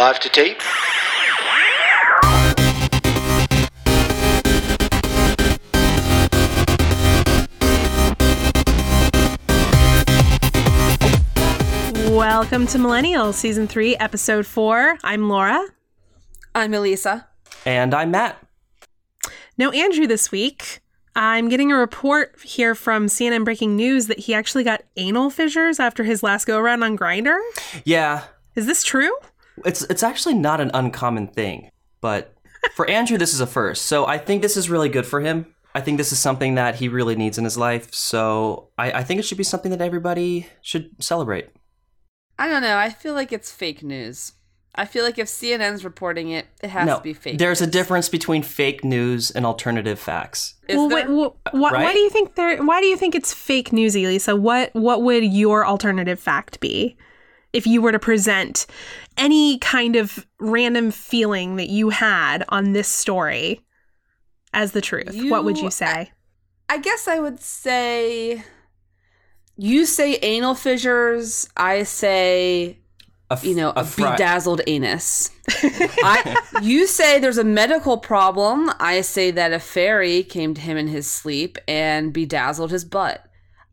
Live to tape. Welcome to Millennials, Season 3, Episode 4. I'm Laura. I'm Elisa. And I'm Matt. No Andrew this week. I'm getting a report here from CNN Breaking News that he actually got anal fissures after his last go around on Grindr. Yeah, Is this true? It's it's actually not an uncommon thing, but for Andrew this is a first. So I think this is really good for him. I think this is something that he really needs in his life. So I, I think it should be something that everybody should celebrate. I don't know. I feel like it's fake news. I feel like if CNN's reporting it, it has no, to be fake. there's a difference between fake news and alternative facts. Is well, there? wait, wh- wh- why do you think there? Why do you think it's fake news, Elisa? What What would your alternative fact be if you were to present any kind of random feeling that you had on this story as the truth? what would You- you say? I guess I would say. You say anal fissures. I say A f- you know a, fri- bedazzled anus. I you say there's a medical problem. I say that a fairy came to him in his sleep and bedazzled his butt.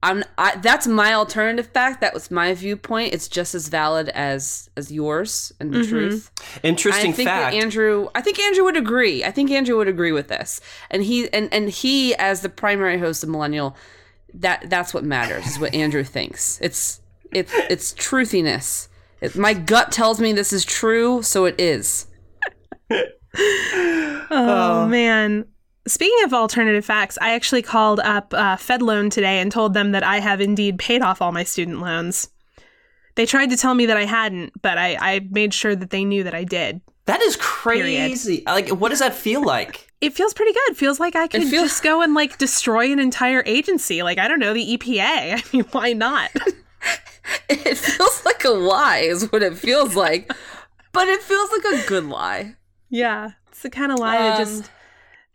I'm I, that's my alternative fact. That was my viewpoint. It's just as valid as as yours and the mm-hmm. truth. Interesting I think fact. that Andrew. I think Andrew would agree. I think Andrew would agree with this. And he and and he as the primary host of Millennial, that that's what matters. Is what Andrew thinks. It's it's it's truthiness. It, my gut tells me this is true, so it is. Oh uh, man. Speaking of alternative facts, I actually called up uh, FedLoan today and told them that I have indeed paid off all my student loans. They tried to tell me that I hadn't, but I, I made sure that they knew that I did. that is crazy. Like, what does that feel like? It feels pretty good. Feels like I could feels- just go and like destroy an entire agency. Like I don't know the EPA. I mean, why not? It feels like a lie, is what it feels like, but it feels like a good lie. yeah, it's the kind of lie that Um, just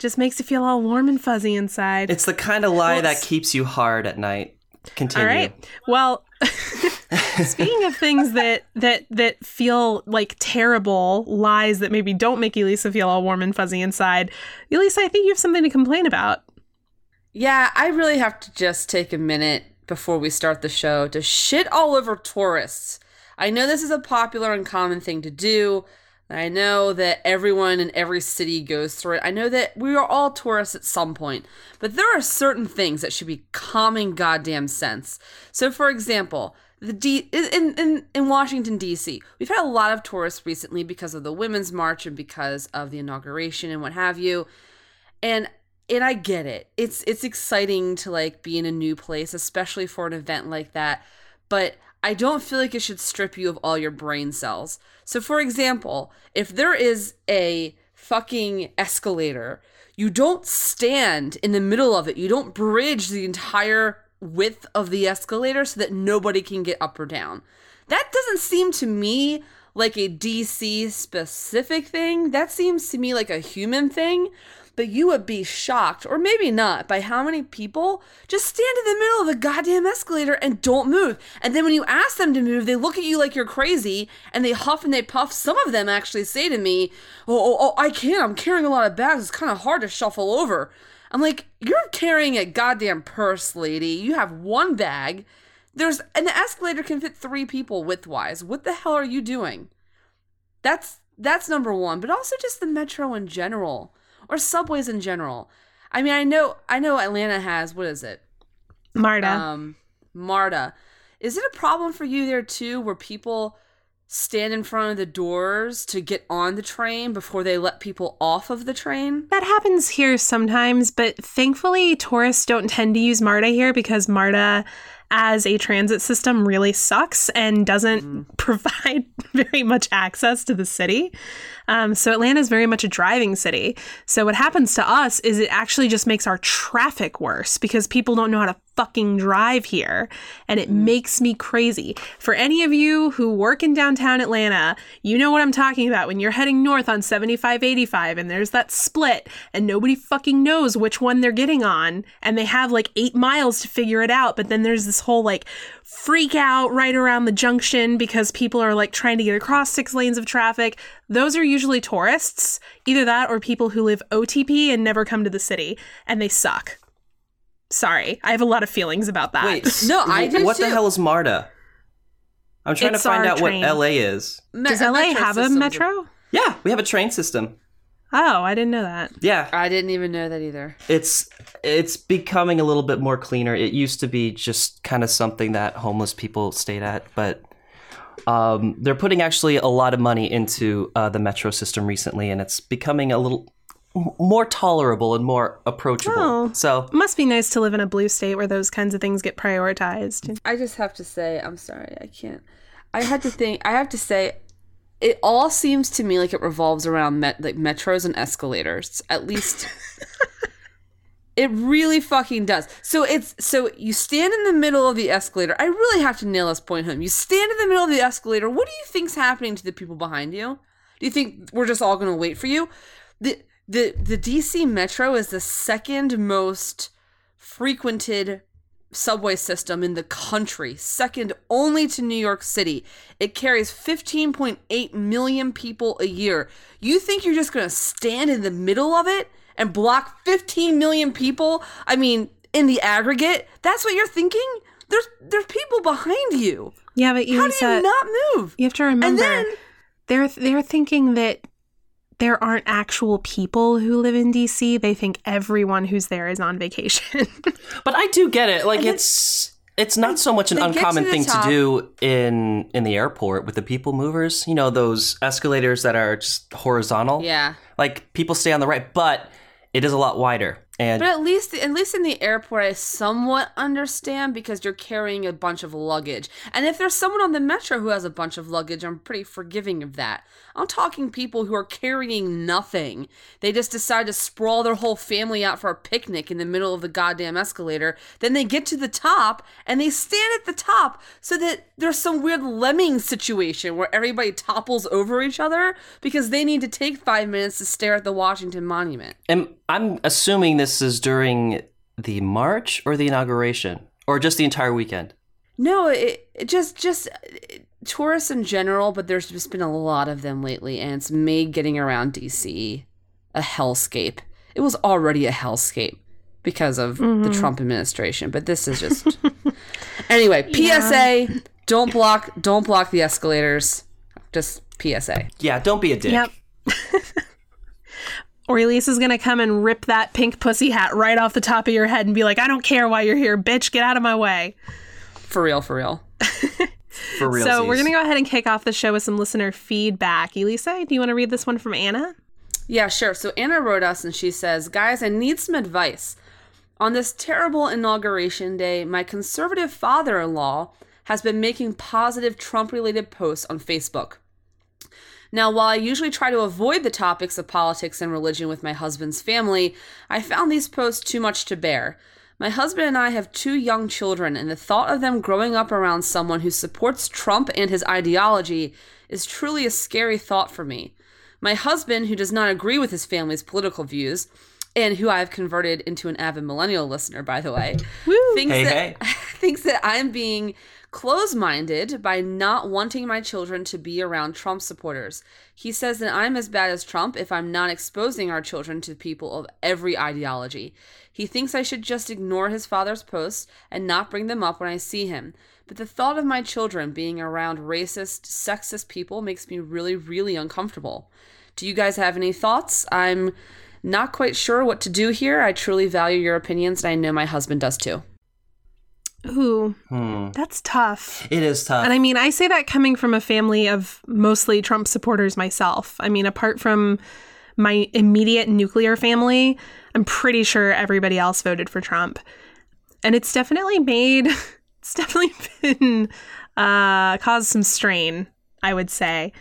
just makes you feel all warm and fuzzy inside. It's the kind of lie Well, that keeps you hard at night. Continue. All right. Well, speaking of things that that that feel like terrible lies that maybe don't make Elisa feel all warm and fuzzy inside, Elisa, I think you have something to complain about. Yeah, I really have to just take a minute before we start the show to shit all over tourists. I know this is a popular and common thing to do. I know that everyone in every city goes through it. I know that we are all tourists at some point, but there are certain things that should be common goddamn sense. So, for example, the D in in in Washington D.C. We've had a lot of tourists recently because of the Women's March and because of the inauguration and what have you. And and I get it. It's it's exciting to like be in a new place, especially for an event like that. But I don't feel like it should strip you of all your brain cells. So for example, if there is a fucking escalator, you don't stand in the middle of it. You don't bridge the entire width of the escalator so that nobody can get up or down. That doesn't seem to me like a DC specific thing. That seems to me like a human thing. But you would be shocked, or maybe not, by how many people just stand in the middle of the goddamn escalator and don't move. And then when you ask them to move, they look at you like you're crazy and they huff and they puff. Some of them actually say to me, Oh, oh, oh I can't. I'm carrying a lot of bags. It's kind of hard to shuffle over. I'm like, You're carrying a goddamn purse, lady. You have one bag. There's the escalator can fit three people widthwise. What the hell are you doing? That's that's number one, but also just the metro in general or subways in general. I mean, I know, I know Atlanta has, what is it? Marta. Um, MARTA. Is it a problem for you there too, where people stand in front of the doors to get on the train before they let people off of the train? That happens here sometimes, but thankfully, tourists don't tend to use MARTA here because MARTA, as a transit system, really sucks and doesn't provide very much access to the city. Um, so, Atlanta is very much a driving city. So, what happens to us is it actually just makes our traffic worse because people don't know how to fucking drive here. And it makes me crazy. For any of you who work in downtown Atlanta, you know what I'm talking about when you're heading north on 7585 and there's that split and nobody fucking knows which one they're getting on. And they have like eight miles to figure it out. But then there's this whole like freak out right around the junction because people are like trying to get across six lanes of traffic. Those are usually tourists, either that or people who live OTP and never come to the city and they suck. Sorry, I have a lot of feelings about that. Wait, No, I do What the hell is MARTA? I'm trying It's to find out train. what LA is. Me- Does LA have a systems metro? Yeah, we have a train system. Oh, I didn't know that. Yeah, I didn't even know that either. it's it's becoming a little bit more cleaner. It used to be just kind of something that homeless people stayed at, but um, they're putting actually a lot of money into uh, the metro system recently, and it's becoming a little more tolerable and more approachable. Oh. So Must be nice to live in a blue state where those kinds of things get prioritized. I just have to say, I'm sorry, I can't. I had to think. I have to say, it all seems to me like it revolves around met, like metros and escalators. At least, it really fucking does. So it's so you stand in the middle of the escalator. I really have to nail this point home. You stand in the middle of the escalator. What do you think's happening to the people behind you? Do you think we're just all going to wait for you? The the the DC Metro is the second most frequented subway system in the country, second only to New York City. It carries 15.8 million people a year. You think you're just going to stand in the middle of it and block 15 million people? I mean, in the aggregate, that's what you're thinking? There's there's people behind you. Yeah, but you, How do you not move? you have to remember And then- they're they're thinking that there aren't actual people who live in DC. They think everyone who's there is on vacation. But I do get it. Like it's it's not so much an they get to uncommon thing top. to do in in the airport with the people movers. You know those escalators that are just horizontal. Yeah. Like people stay on the right, but it is a lot wider. And But at least, at least in the airport, I somewhat understand because you're carrying a bunch of luggage. And if there's someone on the metro who has a bunch of luggage, I'm pretty forgiving of that. I'm talking people who are carrying nothing. They just decide to sprawl their whole family out for a picnic in the middle of the goddamn escalator. Then they get to the top and they stand at the top so that there's some weird lemming situation where everybody topples over each other because they need to take five minutes to stare at the Washington Monument. and I'm assuming this is during the march or the inauguration or just the entire weekend. No, it, it just just uh, tourists in general, but there's just been a lot of them lately, and it's made getting around DC a hellscape. It was already a hellscape because of the Trump administration, but this is just anyway. PSA: Don't block, don't block the escalators. Just PSA. Yeah, don't be a dick. Yep. or Elise is gonna come and rip that pink pussy hat right off the top of your head and be like, "I don't care why you're here, bitch. Get out of my way." For real, for real. For real. So we're gonna go ahead and kick off the show with some listener feedback. Elisa, do you want to read this one from Anna? Yeah, sure. So Anna wrote us and she says, Guys, I need some advice. On this terrible inauguration day, my conservative father in law has been making positive Trump related posts on Facebook. Now, while I usually try to avoid the topics of politics and religion with my husband's family, I found these posts too much to bear. My husband and I have two young children, and the thought of them growing up around someone who supports Trump and his ideology is truly a scary thought for me. My husband, who does not agree with his family's political views, and who I have converted into an avid millennial listener, by the way, thinks Hey, that thinks that I'm being close-minded by not wanting my children to be around Trump supporters. He says that I'm as bad as Trump if I'm not exposing our children to people of every ideology. He thinks I should just ignore his father's posts and not bring them up when I see him. But the thought of my children being around racist, sexist people makes me really, really uncomfortable. Do you guys have any thoughts? I'm Not quite sure what to do here. I truly value your opinions, and I know my husband does too. Ooh, Hmm. that's tough. It is tough. And I mean, I say that coming from a family of mostly Trump supporters myself. I mean, apart from my immediate nuclear family, I'm pretty sure everybody else voted for Trump. And it's definitely made, it's definitely been, uh, caused some strain, I would say.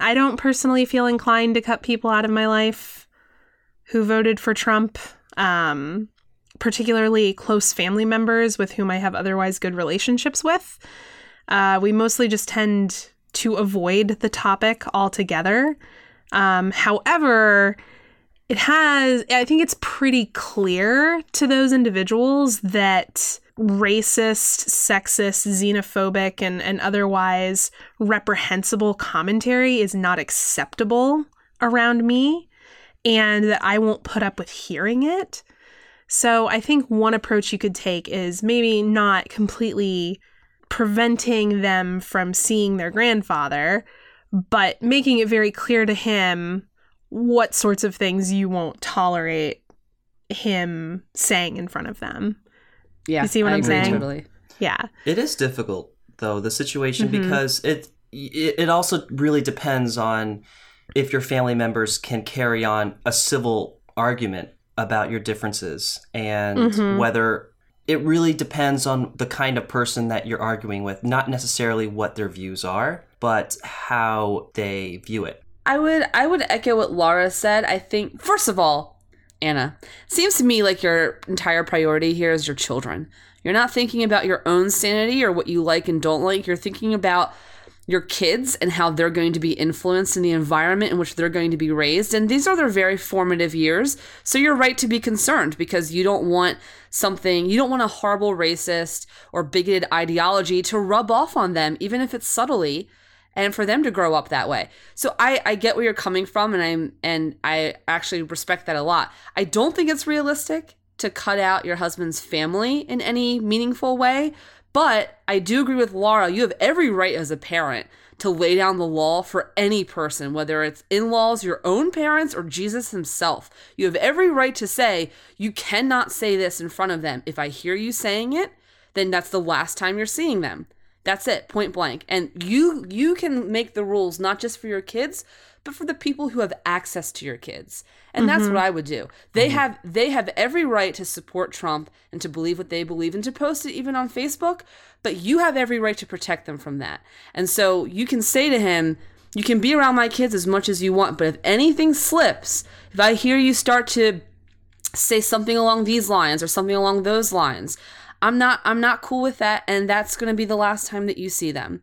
I don't personally feel inclined to cut people out of my life who voted for Trump. Um, particularly close family members with whom I have otherwise good relationships with. Uh, we mostly just tend to avoid the topic altogether. Um, however, it has, I think it's pretty clear to those individuals that racist, sexist, xenophobic, and, and otherwise reprehensible commentary is not acceptable around me and that I won't put up with hearing it. So I think one approach you could take is maybe not completely preventing them from seeing their grandfather, but making it very clear to him what sorts of things you won't tolerate him saying in front of them. Yeah, You see what I I'm agree saying? Totally. Yeah. It is difficult though the situation Mhm. because it, it it also really depends on if your family members can carry on a civil argument about your differences and Mhm. whether it really depends on the kind of person that you're arguing with not necessarily what their views are but how they view it I would I would echo what Laura said. I think first of all, Anna, seems to me like your entire priority here is your children. You're not thinking about your own sanity or what you like and don't like. You're thinking about your kids and how they're going to be influenced in the environment in which they're going to be raised. And these are their very formative years. So you're right to be concerned because you don't want something, you don't want a horrible racist or bigoted ideology to rub off on them, even if it's subtly and for them to grow up that way. So I, I get where you're coming from and I'm and I actually respect that a lot. I don't think it's realistic to cut out your husband's family in any meaningful way, but I do agree with Laura. You have every right as a parent to lay down the law for any person, whether it's in-laws, your own parents, or Jesus himself. You have every right to say, you cannot say this in front of them. If I hear you saying it, then that's the last time you're seeing them. That's it, point blank. And you you can make the rules not just for your kids, but for the people who have access to your kids. And that's what I would do. They have they have every right to support Trump and to believe what they believe and to post it even on Facebook, but you have every right to protect them from that. And so you can say to him, you can be around my kids as much as you want, but if anything slips, if I hear you start to say something along these lines or something along those lines, I'm not I'm not cool with that and that's going to be the last time that you see them.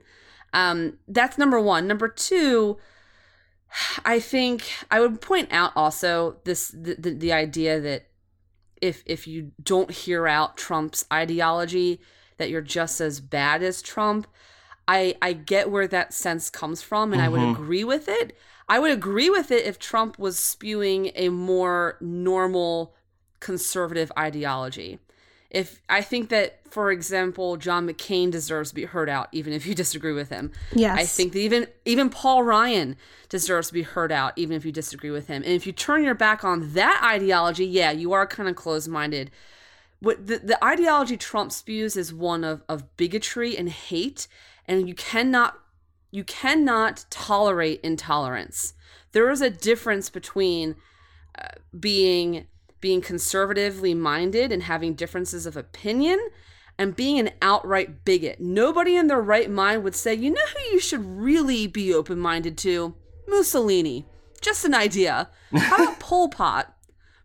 Um that's number 1. Number 2, I think I would point out also this the, the, the idea that if if you don't hear out Trump's ideology that you're just as bad as Trump. I I get where that sense comes from and I would Mhm. agree with it. I would agree with it if Trump was spewing a more normal conservative ideology. If I think that, for example, John McCain deserves to be heard out, even if you disagree with him. Yes. I think that even even Paul Ryan deserves to be heard out, even if you disagree with him. And if you turn your back on that ideology, yeah, you are kind of closed minded. What the, the ideology Trump spews is one of, of bigotry and hate, and you cannot you cannot tolerate intolerance. There is a difference between uh, being being conservatively minded and having differences of opinion and being an outright bigot. Nobody in their right mind would say, "You know who you should really be open-minded to? Mussolini." Just an idea. How about Pol Pot?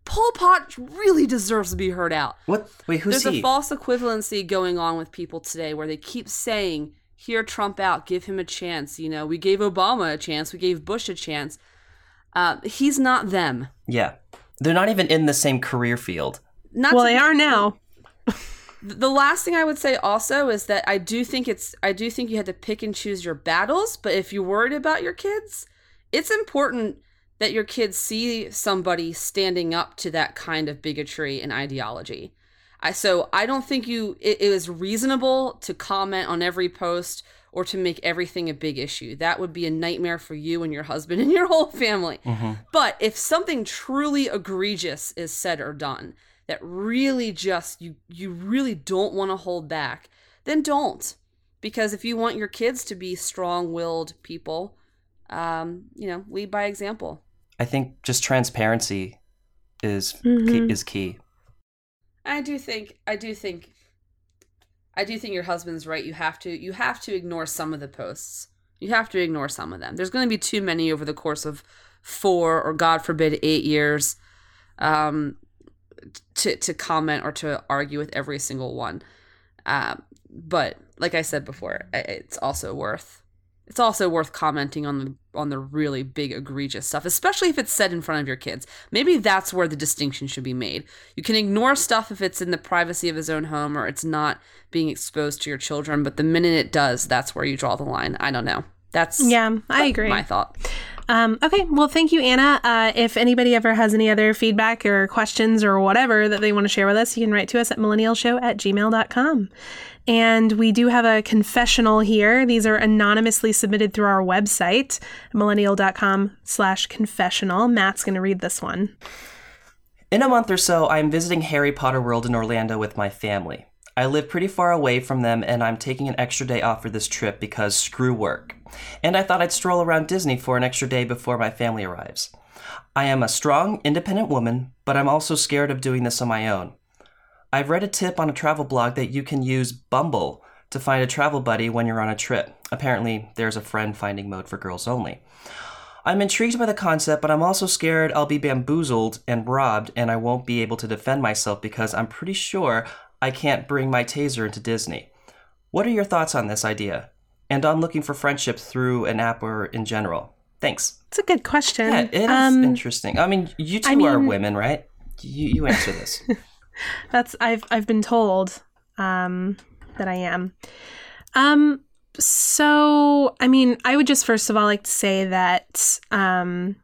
Pol Pot really deserves to be heard out. what wait who's There's he a false equivalency going on with people today where they keep saying, hear Trump out, give him a chance. You know, we gave Obama a chance, we gave Bush a chance. Uh, he's not them. yeah they're not even in the same career field Not well, to- they are now. The last thing I would say also is that I do think it's I do think you had to pick and choose your battles, but if you're worried about your kids, it's important that your kids see somebody standing up to that kind of bigotry and ideology. I so I don't think you it, it is reasonable to comment on every post or to make everything a big issue. That would be a nightmare for you and your husband and your whole family. Mm-hmm. But if something truly egregious is said or done that really just you you really don't want to hold back, then don't. Because if you want your kids to be strong-willed people, um, you know, lead by example. I think just transparency is Mhm. key, is key. I do think I do think I do think your husband's right. You have to you have to ignore some of the posts. You have to ignore some of them. There's going to be too many over the course of four or God forbid eight years um, to to comment or to argue with every single one. Um, but like I said before, it's also worth it's also worth commenting on the on the really big egregious stuff, especially if it's said in front of your kids. Maybe that's where the distinction should be made. You can ignore stuff if it's in the privacy of his own home or it's not being exposed to your children, but the minute it does, that's where you draw the line. I don't know. That's Yeah, I agree. my thought. Um, okay, well, thank you, Anna. Uh, if anybody ever has any other feedback or questions or whatever that they want to share with us, you can write to us at millennialshow at gmail.com. And we do have a confessional here. These are anonymously submitted through our website, millennial.com slash confessional. Matt's going to read this one. In a month or so, I am visiting Harry Potter World in Orlando with my family. I live pretty far away from them, and I'm taking an extra day off for this trip because screw work. And I thought I'd stroll around Disney for an extra day before my family arrives. I am a strong, independent woman, but I'm also scared of doing this on my own. I've read a tip on a travel blog that you can use Bumble to find a travel buddy when you're on a trip. Apparently, there's a friend finding mode for girls only. I'm intrigued by the concept, but I'm also scared I'll be bamboozled and robbed and I won't be able to defend myself because I'm pretty sure I can't bring my taser into Disney. What are your thoughts on this idea? And on looking for friendship through an app or in general? Thanks. It's a good question. Yeah, it is Um, interesting. I mean, you two I are women, right? You, you answer this. That's I've I've been told um, that I am. Um. So I mean, I would just first of all like to say that um,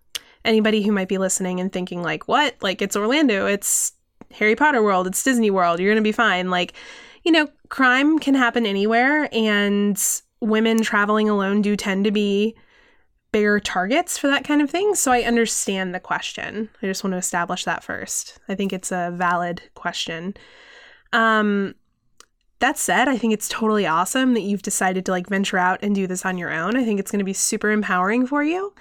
anybody who might be listening and thinking like, "What? Like it's Orlando? It's Harry Potter World? It's Disney World? You're gonna be fine." Like, you know, crime can happen anywhere, and women traveling alone do tend to be bigger targets for that kind of thing. So I understand the question. I just want to establish that first. I think it's a valid question. Um that said, I think it's totally awesome that you've decided to like venture out and do this on your own. I think it's going to be super empowering for you.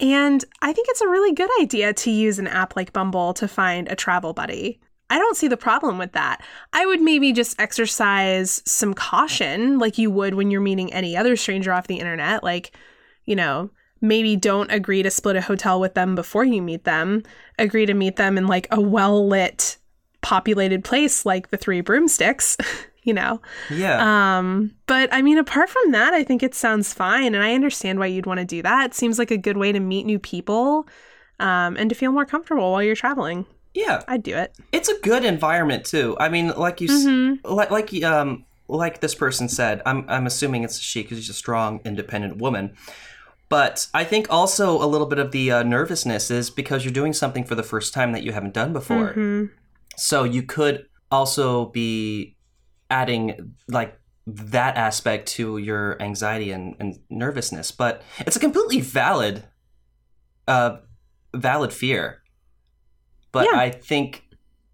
And I think it's a really good idea to use an app like Bumble to find a travel buddy. I don't see the problem with that. I would maybe just exercise some caution like you would when you're meeting any other stranger off the internet. Like, you know, maybe don't agree to split a hotel with them before you meet them. Agree to meet them in like a well lit, populated place like the Three Broomsticks, you know. Yeah. Um, but I mean, apart from that, I think it sounds fine, and I understand why you'd want to do that. It seems like a good way to meet new people, um, and to feel more comfortable while you're traveling. Yeah. I'd do it. It's a good environment too. I mean, like you, Mm-hmm. like like um, like this person said. I'm I'm assuming it's she because she's a strong, independent woman. But I think also a little bit of the uh, nervousness is because you're doing something for the first time that you haven't done before. Mhm. So you could also be adding like that aspect to your anxiety and, and nervousness. But it's a completely valid, uh, valid fear. But Yeah. I think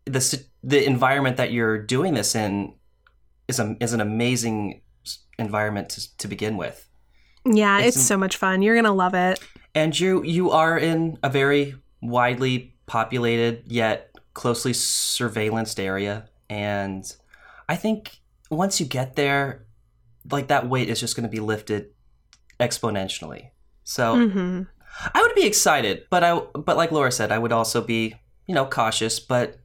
the the environment that you're doing this in is a is an amazing environment to, to begin with. Yeah, It's it's, so much fun. You're gonna love it. And you you are in a very widely populated yet closely surveillanced area, and I think once you get there, like that weight is just going to be lifted exponentially. So hmm I would be excited, but I but like Laura said, I would also be you know cautious, but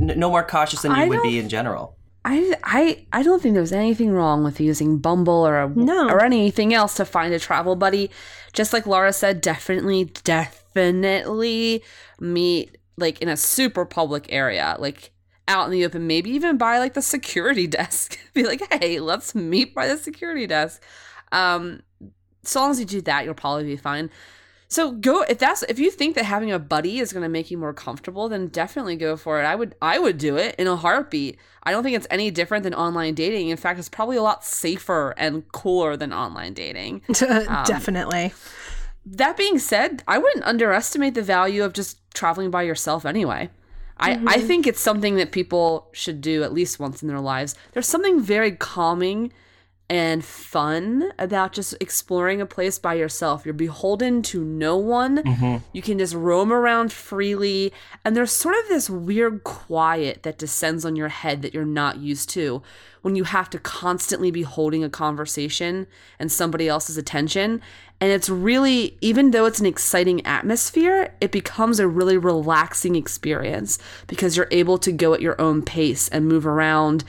n- no more cautious than you would be in general. I, I, I don't think there's anything wrong with using Bumble or a, No. or anything else to find a travel buddy. Just like Laura said, definitely, definitely meet like in a super public area, like out in the open, maybe even by like the security desk. Be like, hey, let's meet by the security desk. Um, so long as you do that, you'll probably be fine. So go if that's if you think that having a buddy is going to make you more comfortable, then definitely go for it. I would I would do it in a heartbeat. I don't think it's any different than online dating. In fact, it's probably a lot safer and cooler than online dating. Um, Definitely. That being said, I wouldn't underestimate the value of just traveling by yourself anyway. Mm-hmm. I, I think it's something that people should do at least once in their lives. There's something very calming and fun about just exploring a place by yourself. You're beholden to no one. Mm-hmm. You can just roam around freely. And there's sort of this weird quiet that descends on your head that you're not used to when you have to constantly be holding a conversation and somebody else's attention. And it's really, even though it's an exciting atmosphere, it becomes a really relaxing experience because you're able to go at your own pace and move around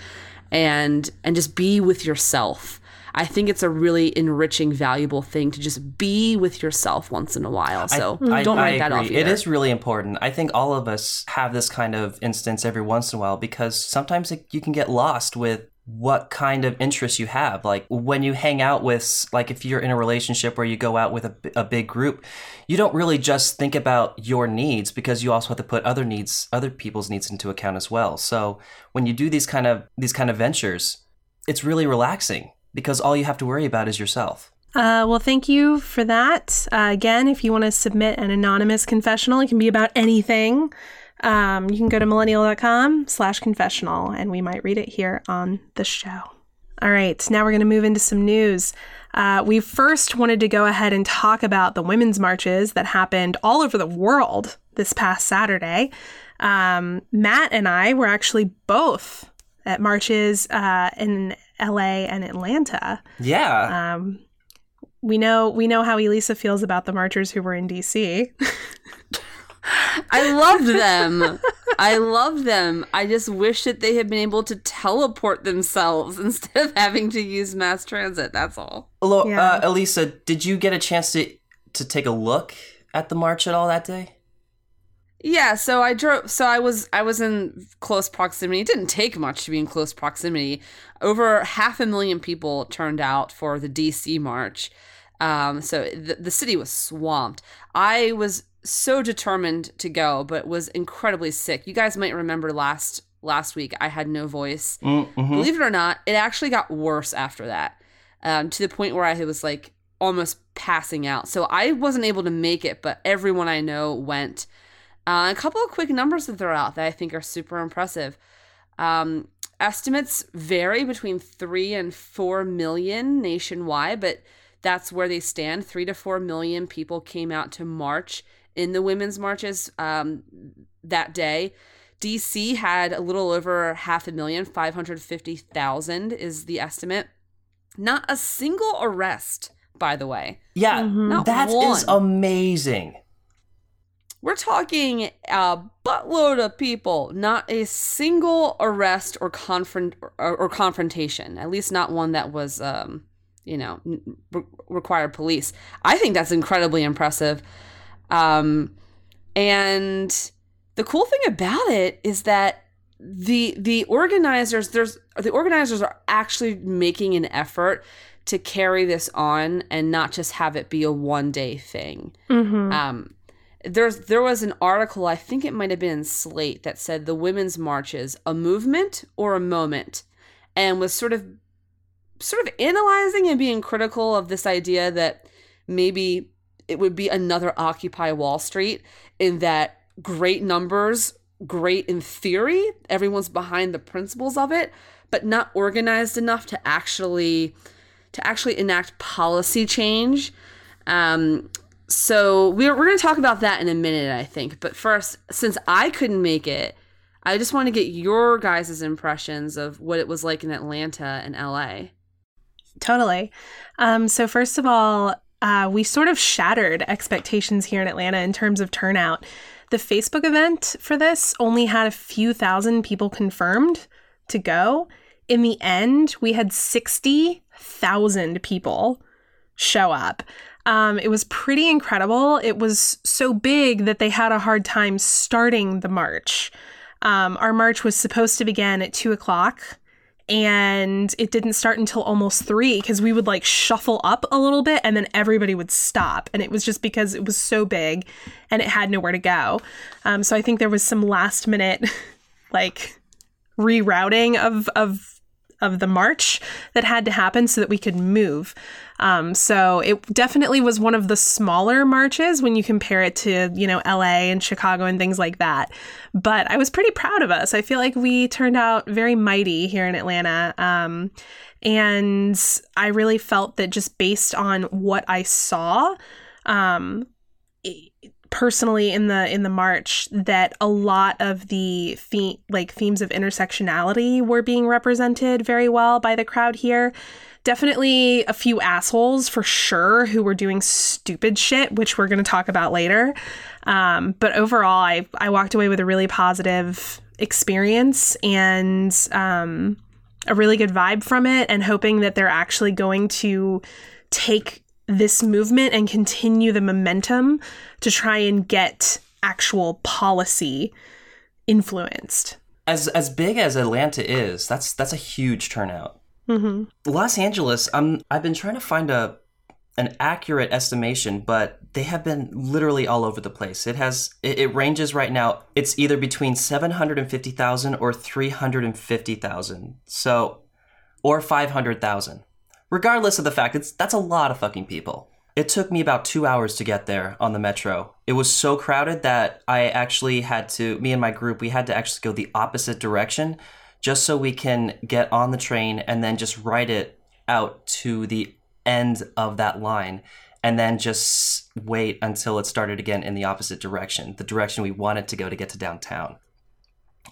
and and just be with yourself. I think it's a really enriching, valuable thing to just be with yourself once in a while. So I, don't I, write I that off. Either. It is really important. I think all of us have this kind of instance every once in a while because sometimes it, you can get lost with what kind of interests you have. Like when you hang out with, like if you're in a relationship where you go out with a, a big group, you don't really just think about your needs because you also have to put other needs, other people's needs into account as well. So when you do these kind of these kind of ventures, it's really relaxing because all you have to worry about is yourself. Uh, well, thank you for that. Uh, again, if you want to submit an anonymous confessional, it can be about anything um, you can go to millennial.com slash confessional and we might read it here on the show. All right, now we're going to move into some news. Uh, we first wanted to go ahead and talk about the women's marches that happened all over the world this past Saturday. Um, Matt and I were actually both at marches uh, in LA and Atlanta. Yeah. Um, we know we know how Elisa feels about the marchers who were in DC. I loved them. I loved them. I just wish that they had been able to teleport themselves instead of having to use mass transit. That's all. Hello, yeah. uh, Elisa. Did you get a chance to to take a look at the march at all that day? Yeah, so I drove. So I was I was in close proximity. It didn't take much to be in close proximity. Over half a million people turned out for the DC march. Um, so the, the city was swamped. I was so determined to go, but was incredibly sick. You guys might remember last last week I had no voice. Mm-hmm. Believe it or not, it actually got worse after that, um, to the point where I was like almost passing out. So I wasn't able to make it, but everyone I know went. Uh, a couple of quick numbers to throw out that I think are super impressive. Um, estimates vary between three and four million nationwide, but that's where they stand. Three to four million people came out to march in the women's marches um, that day. DC had a little over half a million, 550,000 is the estimate. Not a single arrest, by the way. Yeah, mm-hmm. that one. is amazing. We're talking a buttload of people, not a single arrest or confront or, or confrontation. At least not one that was, um, you know, re- required police. I think that's incredibly impressive. Um, and the cool thing about it is that the the organizers there's the organizers are actually making an effort to carry this on and not just have it be a one day thing. Mm-hmm. Um, there's there was an article I think it might have been in Slate that said the women's marches a movement or a moment, and was sort of sort of analyzing and being critical of this idea that maybe it would be another Occupy Wall Street in that great numbers, great in theory, everyone's behind the principles of it, but not organized enough to actually to actually enact policy change. Um, so we're we're going to talk about that in a minute, I think. But first, since I couldn't make it, I just want to get your guys' impressions of what it was like in Atlanta and LA. Totally. Um, so first of all, uh, we sort of shattered expectations here in Atlanta in terms of turnout. The Facebook event for this only had a few thousand people confirmed to go. In the end, we had 60,000 people show up. Um, it was pretty incredible. It was so big that they had a hard time starting the march. Um, our march was supposed to begin at two o'clock, and it didn't start until almost three because we would like shuffle up a little bit and then everybody would stop. And it was just because it was so big and it had nowhere to go. Um, so i think there was some last minute like rerouting of of of the march that had to happen so that we could move. Um, so it definitely was one of the smaller marches when you compare it to, you know, LA and Chicago and things like that. But I was pretty proud of us. I feel like we turned out very mighty here in Atlanta. Um, and I really felt that just based on what I saw, um, personally in the in the march that a lot of the the- like themes of intersectionality were being represented very well by the crowd here. Definitely a few assholes for sure who were doing stupid shit which we're going to talk about later. Um, but overall I, I walked away with a really positive experience and um, a really good vibe from it and hoping that they're actually going to take this movement and continue the momentum to try and get actual policy influenced. As as big as Atlanta is, that's that's a huge turnout. Mm-hmm. Los Angeles, I'm I've been trying to find a an accurate estimation, but they have been literally all over the place. It has it, it ranges right now. It's either between seven hundred and fifty thousand or three hundred and fifty thousand. So, or five hundred thousand regardless of the fact it's that's a lot of fucking people. It took me about two hours to get there on the metro. It was so crowded that I actually had to, me and my group, we had to actually go the opposite direction just so we can get on the train and then just ride it out to the end of that line and then just wait until it started again in the opposite direction, the direction we wanted to go to get to downtown.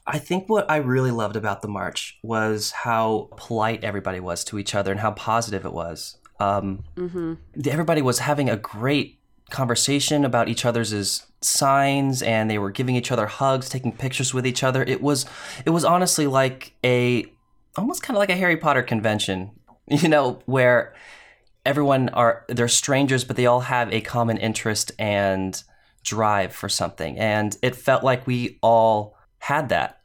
I think what I really loved about the march was how polite everybody was to each other and how positive it was. Um, mm-hmm. Everybody was having a great conversation about each other's signs, and they were giving each other hugs, taking pictures with each other. It was, it was honestly like a, almost kind of like a Harry Potter convention, you know, where everyone are they're strangers, but they all have a common interest and drive for something, and it felt like we all had that.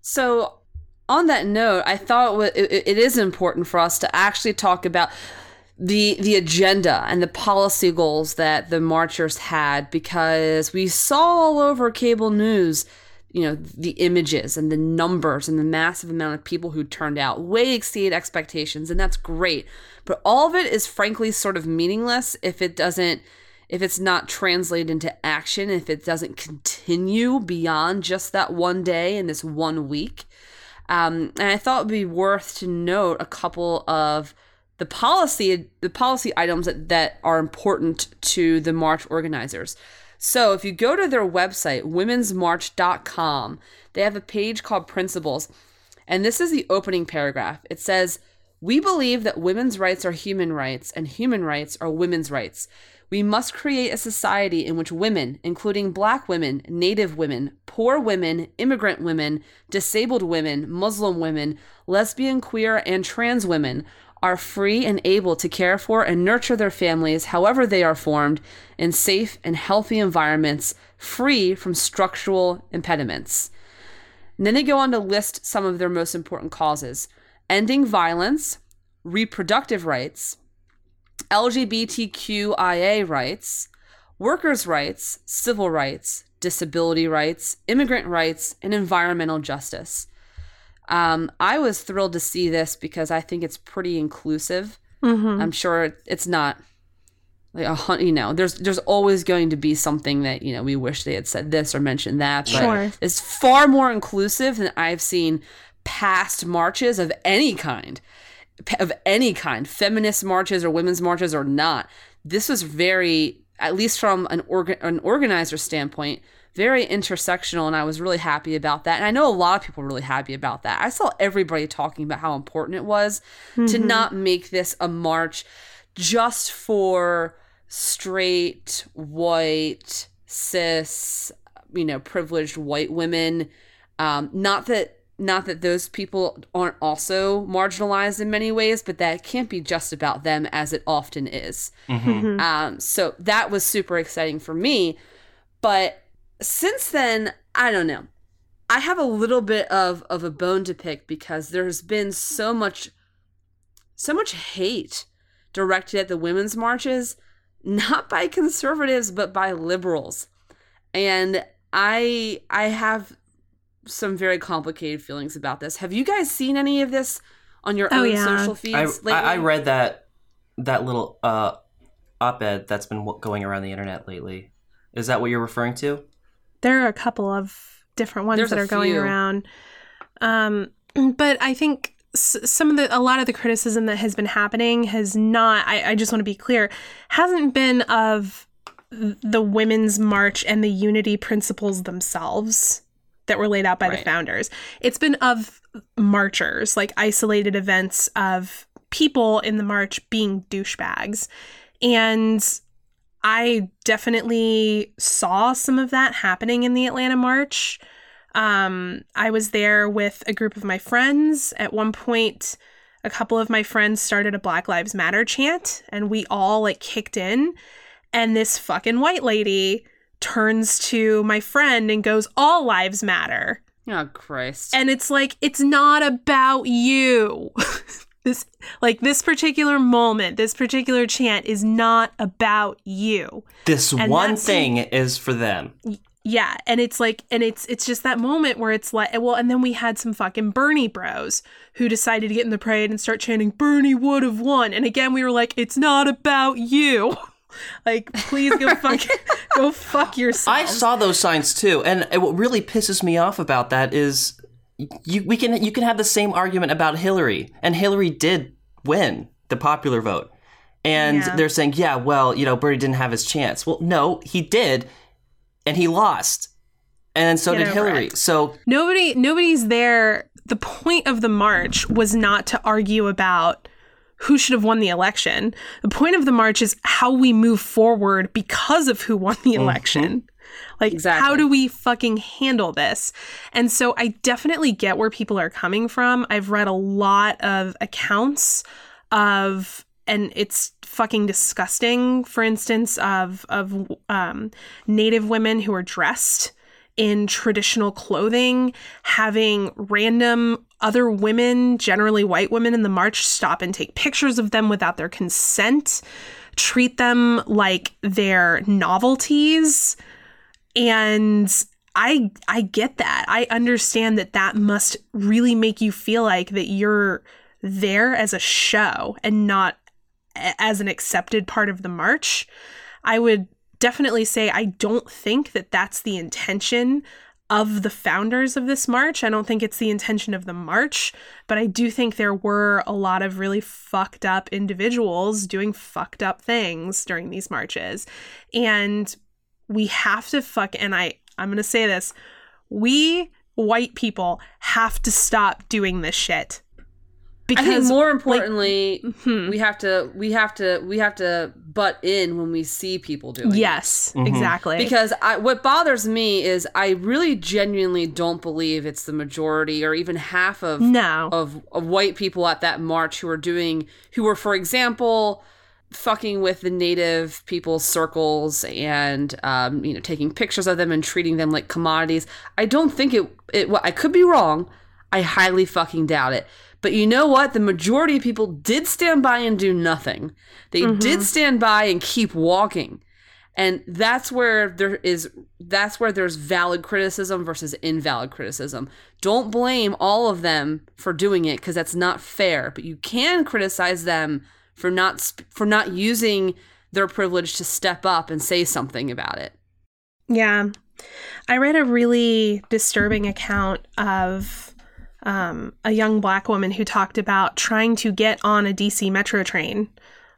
So, on that note, I thought it is important for us to actually talk about the the agenda and the policy goals that the marchers had because we saw all over cable news you know the images and the numbers and the massive amount of people who turned out way exceed expectations and that's great but all of it is frankly sort of meaningless if it doesn't if it's not translated into action, if it doesn't continue beyond just that one day and this one week. Um, and I thought it would be worth to note a couple of the policy the policy items that, that are important to the march organizers. So if you go to their website, womensmarch.com, they have a page called Principles. And this is the opening paragraph. It says, We believe that women's rights are human rights and human rights are women's rights. We must create a society in which women, including black women, native women, poor women, immigrant women, disabled women, Muslim women, lesbian, queer, and trans women, are free and able to care for and nurture their families however they are formed in safe and healthy environments free from structural impediments. And then they go on to list some of their most important causes ending violence, reproductive rights, LGBTQIA rights, workers' rights, civil rights, disability rights, immigrant rights, and environmental justice. Um, I was thrilled to see this because I think it's pretty inclusive. Mm-hmm. I'm sure it's not like a you know there's there's always going to be something that you know we wish they had said this or mentioned that but sure. it's far more inclusive than I've seen past marches of any kind of any kind, feminist marches or women's marches or not. This was very, at least from an organ, an organizer standpoint, very intersectional, and I was really happy about that. And I know a lot of people were really happy about that. I saw everybody talking about how important it was mm-hmm. to not make this a march just for straight, white, cis, you know, privileged white women. Um, not that not that those people aren't also marginalized in many ways, but that can't be just about them as it often is. Mm-hmm. mm-hmm. Um, so that was super exciting for me. But since then, I don't know. I have a little bit of of a bone to pick because there's been so much so much hate directed at the women's marches not by conservatives but by liberals. And I I have some very complicated feelings about this. Have you guys seen any of this on your Oh, own yeah. social I, feeds lately? I, I read that that little uh, op-ed that's been going around the internet lately. Is that what you're referring to? There are a couple of different ones There's that are going few. around. Um, but I think some of the, a lot of the criticism that has been happening has not, I, I just want to be clear, hasn't been of the women's march and the unity principles themselves that were laid out by the founders. It's been of marchers, like isolated events of people in the march being douchebags. And I definitely saw some of that happening in the Atlanta March. Um, I was there with a group of my friends. At one point, a couple of my friends started a Black Lives Matter chant, and we all like kicked in. And this fucking white lady turns to my friend and goes, All lives matter. oh Christ. And it's like, it's not about you. this, like, this particular moment, this particular chant is not about you. This And one thing is for them. Yeah, and it's like, and it's it's just that moment where it's like, well, and then we had some fucking Bernie bros who decided to get in the parade and start chanting "Bernie would have won," and again we were like, it's not about you. like, please go fuck, go fuck yourself. I saw those signs too, and what really pisses me off about that is you we can you can have the same argument about Hillary, and Hillary did win the popular vote, and Yeah. they're saying, yeah, well, you know, Bernie didn't have his chance. Well, no, he did, and he lost, and so Get did Hillary. it. So Nobody nobody's there. The point of the march was not to argue about who should have won the election. The point of the march is how we move forward because of who won the mm-hmm. election. Like Exactly. how do we fucking handle this? And so I definitely get where people are coming from. I've read a lot of accounts of and it's fucking disgusting for instance of of um, native women who are dressed in traditional clothing having random other women generally white women in the march stop and take pictures of them without their consent treat them like they're novelties and i i get that. I understand that that must really make you feel like that you're there as a show and not as an accepted part of the march. I would definitely say i don't think that that's the intention of the founders of this march. I don't think it's the intention of the march but i do think there were a lot of really fucked up individuals doing fucked up things during these marches. And we have to fuck and I I'm going to say this. We white people have to stop doing this shit. I think more like, importantly, hmm. we have to we have to we have to butt in when we see people doing it. yes, Mhm. exactly. Because I, what bothers me is I really genuinely don't believe it's the majority or even half of no. of, of white people at that march who are doing who were for example fucking with the native people's circles and um, you know taking pictures of them and treating them like commodities. I don't think it it well, i could be wrong. I highly fucking doubt it. But you know what? The majority of people did stand by and do nothing. They did stand by and keep walking. And that's where there is that's where there's valid criticism versus invalid criticism. Don't blame all of them for doing it because that's not fair but you can criticize them for not sp- for not using their privilege to step up and say something about it Yeah. I read a really disturbing account of um, a young black woman who talked about trying to get on a DC metro train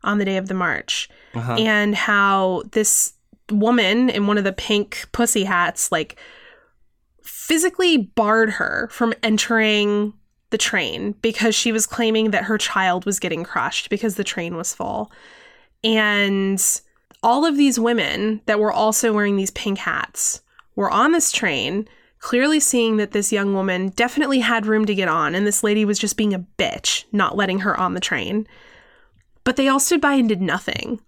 on the day of the march uh-huh. and how this woman in one of the pink pussy hats like physically barred her from entering the train because she was claiming that her child was getting crushed because the train was full. And all of these women that were also wearing these pink hats were on this train, clearly seeing that this young woman definitely had room to get on, and this lady was just being a bitch, not letting her on the train. But they all stood by and did nothing.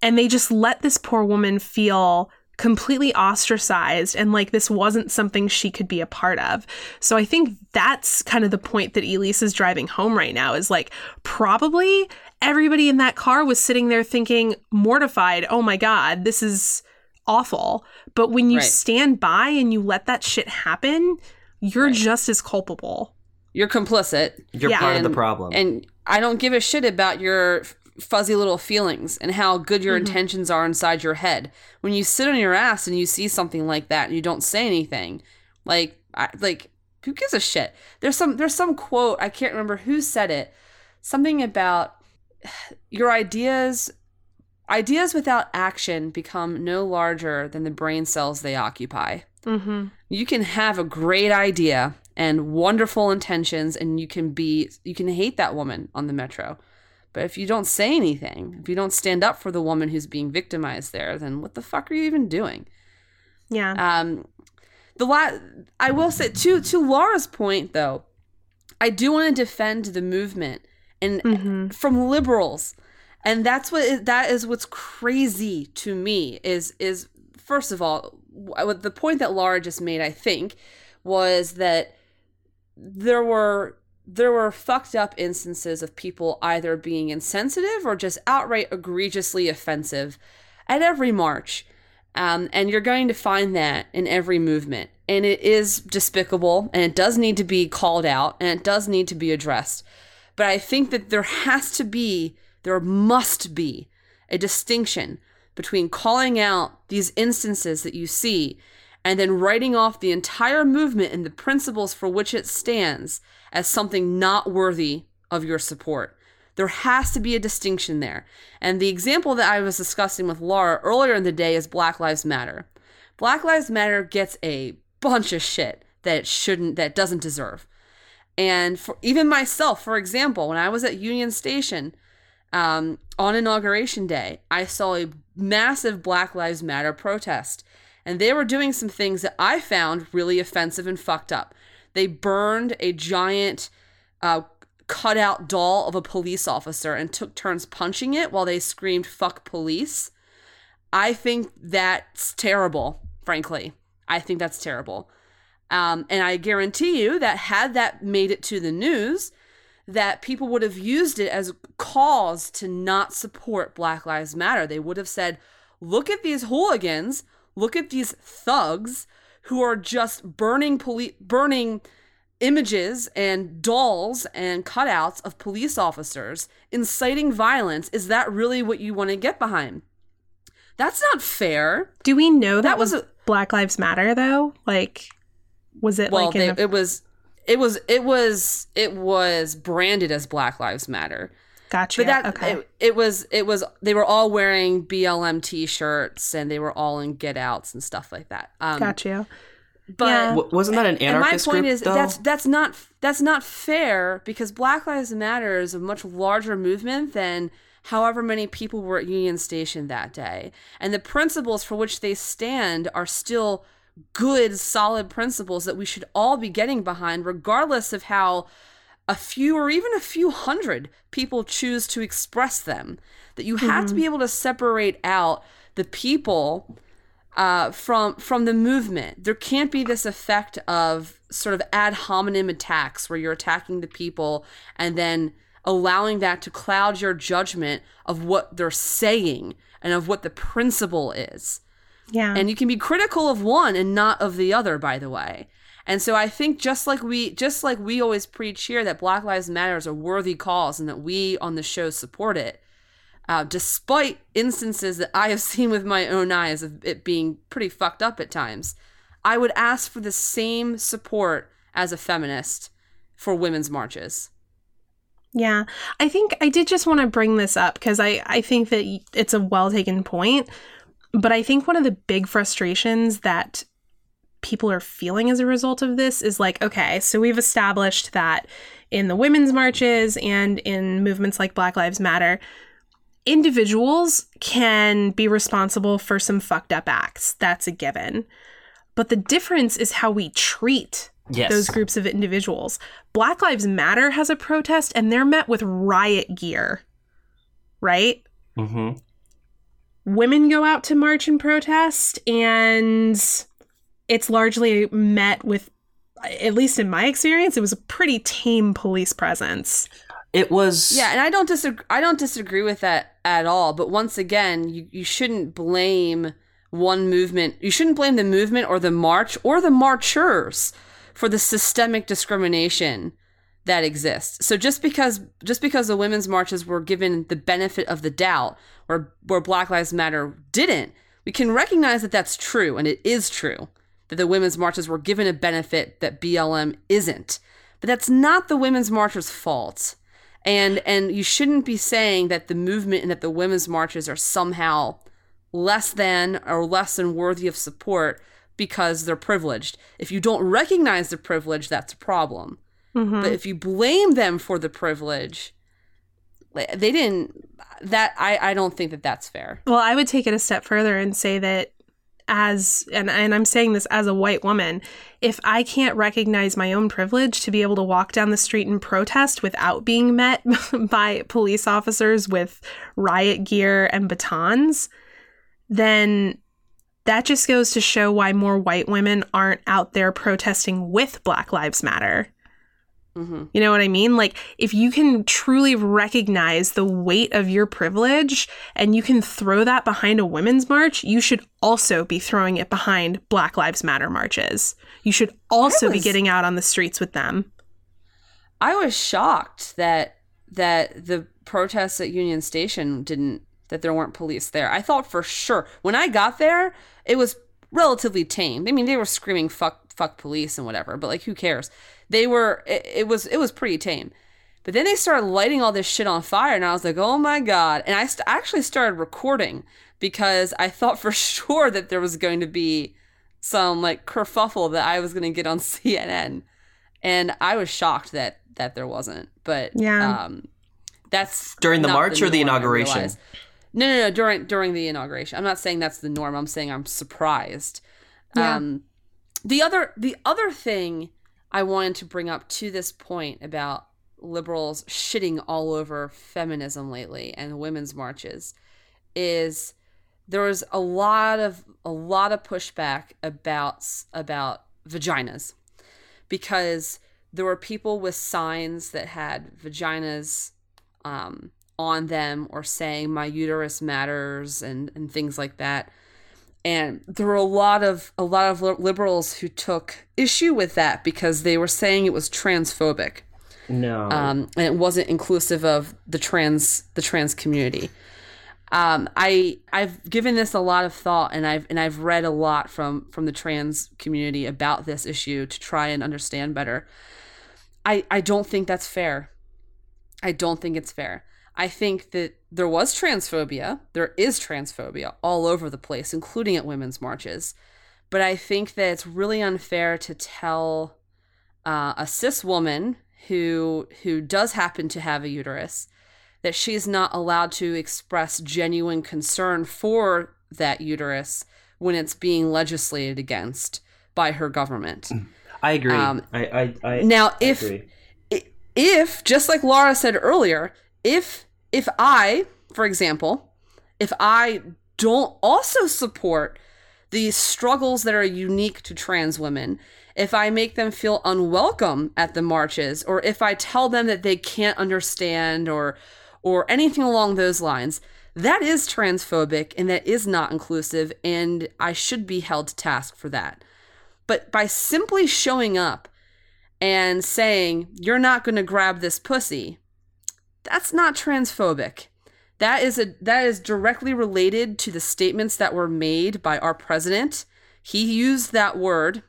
And they just let this poor woman feel completely ostracized and like this wasn't something she could be a part of. So I think that's kind of the point that Elise is driving home right now is like probably everybody in that car was sitting there thinking mortified, "Oh my god, this is awful." But when you Right. stand by and you let that shit happen, you're just as culpable. You're complicit. You're Yeah. part of the problem. And I don't give a shit about your f- fuzzy little feelings and how good your Mm-hmm. intentions are inside your head. When you sit on your ass and you see something like that and you don't say anything, like I, like who gives a shit? There's some there's some quote I can't remember who said it. Something about your ideas ideas without action become no larger than the brain cells they occupy Mm-hmm. you can have a great idea and wonderful intentions and you can be you can hate that woman on the metro but if you don't say anything if you don't stand up for the woman who's being victimized there then what the fuck are you even doing Yeah. um the la- i will say to to laura's point though i do want to defend the movement and Mhm. from liberals and that's what is, that is what's crazy to me is is first of all the point that Laura just made I think was that there were there were fucked up instances of people either being insensitive or just outright egregiously offensive at every march. Um, and you're going to find that in every movement. And it is despicable and it does need to be called out and it does need to be addressed. But I think that there has to be, there must be a distinction between calling out these instances that you see and then writing off the entire movement and the principles for which it stands as something not worthy of your support. There has to be a distinction there. And the example that I was discussing with Laura earlier in the day is Black Lives Matter. Black Lives Matter gets a bunch of shit that it shouldn't, that it doesn't deserve. And for even myself, for example, when I was at Union Station um, on Inauguration Day, I saw a massive Black Lives Matter protest. And they were doing some things that I found really offensive and fucked up. They burned a giant uh, cutout doll of a police officer and took turns punching it while they screamed, fuck police. I think that's terrible, frankly. I think that's terrible. Um, and I guarantee you that had that made it to the news, that people would have used it as cause to not support Black Lives Matter. They would have said, look at these hooligans, look at these thugs who are just burning poli- burning images and dolls and cutouts of police officers inciting violence. Is that really what you want to get behind? That's not fair. Do we know that, That was, was a- Black Lives Matter though? Like, was it well like they, a- it was it was it was it was branded as black lives matter gotcha? but that okay. it, it was it was they were all wearing blm t-shirts and they were all in get outs and stuff like that um Got you. but Yeah. W- wasn't that an anarchist? and my point group, is though? that's that's not that's not fair because Black Lives Matter is a much larger movement than however many people were at Union Station that day. And the principles for which they stand are still good, solid principles that we should all be getting behind, regardless of how a few or even a few hundred people choose to express them. That you have to be able to separate out the people uh, from from the movement. There can't be this effect of sort of ad hominem attacks where you're attacking the people and then allowing that to cloud your judgment of what they're saying and of what the principle is. Yeah. And you can be critical of one and not of the other, by the way. And so I think just like we just like we always preach here that Black Lives Matter is a worthy cause and that we on the show support it, uh, despite instances that I have seen with my own eyes of it being pretty fucked up at times, I would ask for the same support as a feminist for women's marches. Yeah. I think I did just want to bring this up because I, I think that it's a well taken point. But I think one of the big frustrations that people are feeling as a result of this is like, okay, so we've established that in the women's marches and in movements like Black Lives Matter, individuals can be responsible for some fucked up acts. That's a given. But the difference is how we treat Yes. those groups of individuals. Black Lives Matter has a protest and they're met with riot gear. Right? Mm-hmm. women go out to march and protest, and it's largely met with, at least in my experience, it was a pretty tame police presence. It was Yeah, and I don't disagree. I don't disagree with that at all. But once again, you, you shouldn't blame one movement. You shouldn't blame the movement or the march or the marchers for the systemic discrimination that exists. So just because just because the women's marches were given the benefit of the doubt, where where Black Lives Matter didn't, we can recognize that that's true, and it is true that the women's marches were given a benefit that BLM isn't. But that's not the women's marchers' fault. And and you shouldn't be saying that the movement and that the women's marches are somehow less than or less than worthy of support because they're privileged. If you don't recognize the privilege that's a problem. Mm-hmm. But if you blame them for the privilege they didn't that i i don't think that that's fair. Well, I would take it a step further and say that as and and I'm saying this as a white woman, if I can't recognize my own privilege to be able to walk down the street and protest without being met by police officers with riot gear and batons, then that just goes to show why more white women aren't out there protesting with Black Lives Matter. Hmm You know what I mean? Like, if you can truly recognize the weight of your privilege and you can throw that behind a women's march, you should also be throwing it behind Black Lives Matter marches. You should also be getting out on the streets with them. i was shocked that that the protests at union station didn't that there weren't police there i thought for sure when i got there it was relatively tame i mean they were screaming fuck fuck police and whatever but like who cares they were it, it was it was pretty tame but then they started lighting all this shit on fire and i was like oh my god and i st- actually started recording because i thought for sure that there was going to be some like kerfuffle that i was going to get on cnn and i was shocked that that there wasn't but Yeah. um that's During the not march or the inauguration? No, no, no. During during the inauguration, I'm not saying that's the norm. I'm saying I'm surprised. Yeah. Um, the other the other thing I wanted to bring up to this point about liberals shitting all over feminism lately and women's marches is there was a lot of a lot of pushback about about vaginas because there were people with signs that had vaginas um, on them or saying my uterus matters and, and things like that and there were a lot of a lot of liberals who took issue with that because they were saying it was transphobic no. um, and it wasn't inclusive of the trans the trans community. Um, I I've given this a lot of thought, and I've and I've read a lot from from the trans community about this issue to try and understand better. I I don't think that's fair. I don't think it's fair. I think that there was transphobia. There is transphobia all over the place, including at women's marches. But I think that it's really unfair to tell uh, a cis woman who who does happen to have a uterus that she's not allowed to express genuine concern for that uterus when it's being legislated against by her government. I agree. um, I, I, I Now, if agree. if just like Laura said earlier, if if I, for example, if I don't also support the struggles that are unique to trans women, if I make them feel unwelcome at the marches, or if I tell them that they can't understand or or anything along those lines, that is transphobic and that is not inclusive, and I should be held to task for that. But by simply showing up and saying, You're not gonna grab this pussy, that's not transphobic. That is a that is directly related to the statements that were made by our president. He used that word.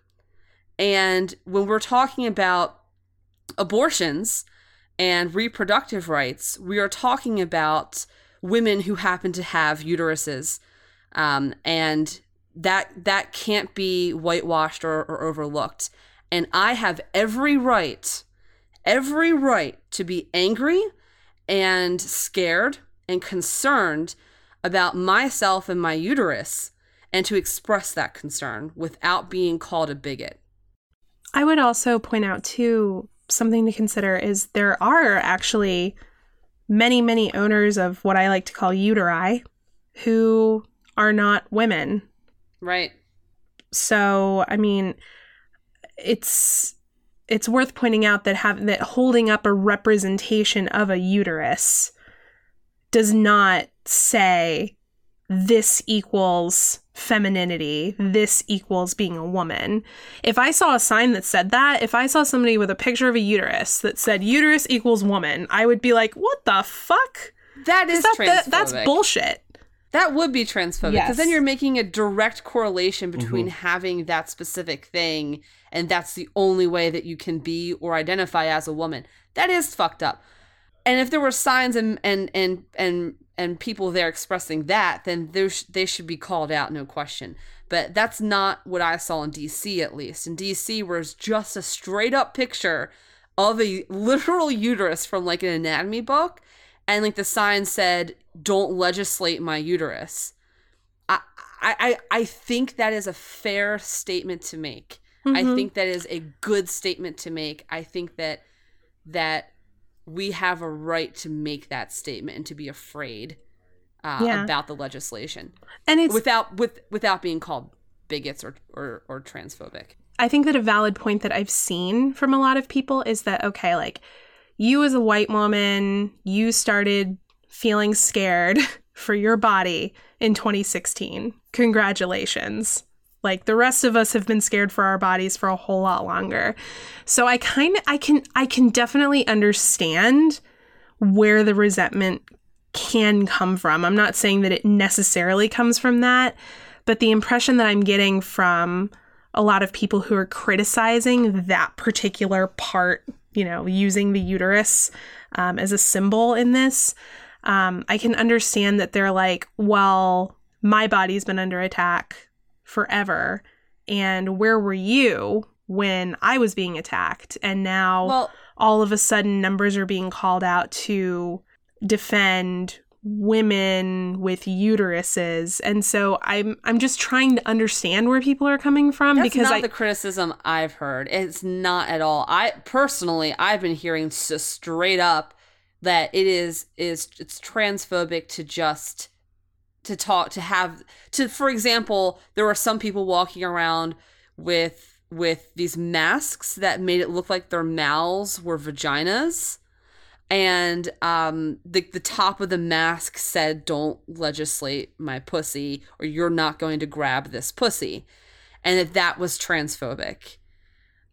And when we're talking about abortions and reproductive rights, we are talking about women who happen to have uteruses. Um, and that that can't be whitewashed or, or overlooked. And I have every right, every right to be angry and scared and concerned about myself and my uterus and to express that concern without being called a bigot. I would also point out too something to consider is there are actually many many owners of what I like to call uteri who are not women. Right. So, I mean, it's it's worth pointing out that have that holding up a representation of a uterus does not say this equals femininity, this equals being a woman. If I saw a sign that said that, if I saw somebody with a picture of a uterus that said uterus equals woman, I would be like, "What the fuck?" That is That- that- that's bullshit. That would be transphobic because Yes. then you're making a direct correlation mm-hmm. between having that specific thing and that's the only way that you can be or identify as a woman. That is fucked up. And if there were signs and and and and and people there expressing that, then there sh- they should be called out, no question. But that's not what I saw in DC at least. In DC, where it's just a straight up picture of a literal uterus from like an anatomy book, and like the sign said, "Don't legislate my uterus." I I I think that is a fair statement to make. I Mhm. think that is a good statement to make. I think that that we have a right to make that statement and to be afraid uh, Yeah. about the legislation And it's without with without being called bigots or or, or transphobic. I think that a valid point that I've seen from a lot of people is that okay, like you as a white woman, you started feeling scared for your body in 2016. Congratulations. Like the rest of us have been scared for our bodies for a whole lot longer. So I kind of I can I can definitely understand where the resentment can come from. I'm not saying that it necessarily comes from that, but the impression that I'm getting from a lot of people who are criticizing that particular part, you know, using the uterus um, as a symbol in this, um, I can understand that they're like, well, my body's been under attack forever. And where were you when I was being attacked? And now Well, all of a sudden numbers are being called out to defend women with uteruses and so i'm i'm just trying to understand where people are coming from that's because not i the criticism I've heard. It's not at all. I personally, I've been hearing s- straight up that it is is it's transphobic to just to talk to have to for example there were some people walking around with with these masks that made it look like their mouths were vaginas and um the the top of the mask said don't legislate my pussy or you're not going to grab this pussy. And that that was transphobic.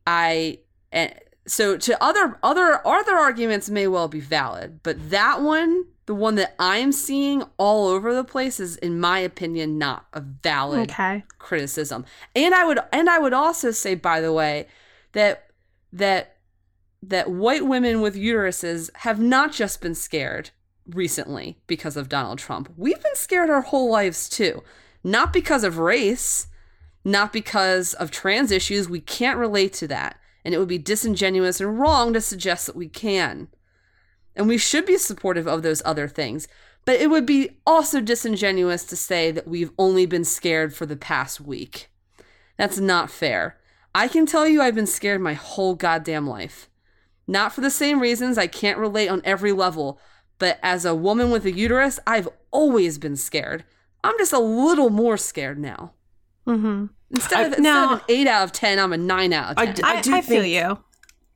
I and so to other other other arguments may well be valid but that one the one that i'm seeing all over the place is in my opinion not a valid okay. criticism. And I would and I would also say by the way that that that white women with uteruses have not just been scared recently because of Donald Trump. We've been scared our whole lives too. Not because of race, not because of trans issues. We can't relate to that. And it would be disingenuous and wrong to suggest that we can. And we should be supportive of those other things. But it would be also disingenuous to say that we've only been scared for the past week. That's not fair. I can tell you I've been scared my whole goddamn life. Not for the same reasons, I can't relate on every level, but as a woman with a uterus, I've always been scared. I'm just a little more scared now. mm-hmm. Instead, I- of, instead of an 8 out of 10, I'm a 9 out of I 10. d- i, do I feel think- you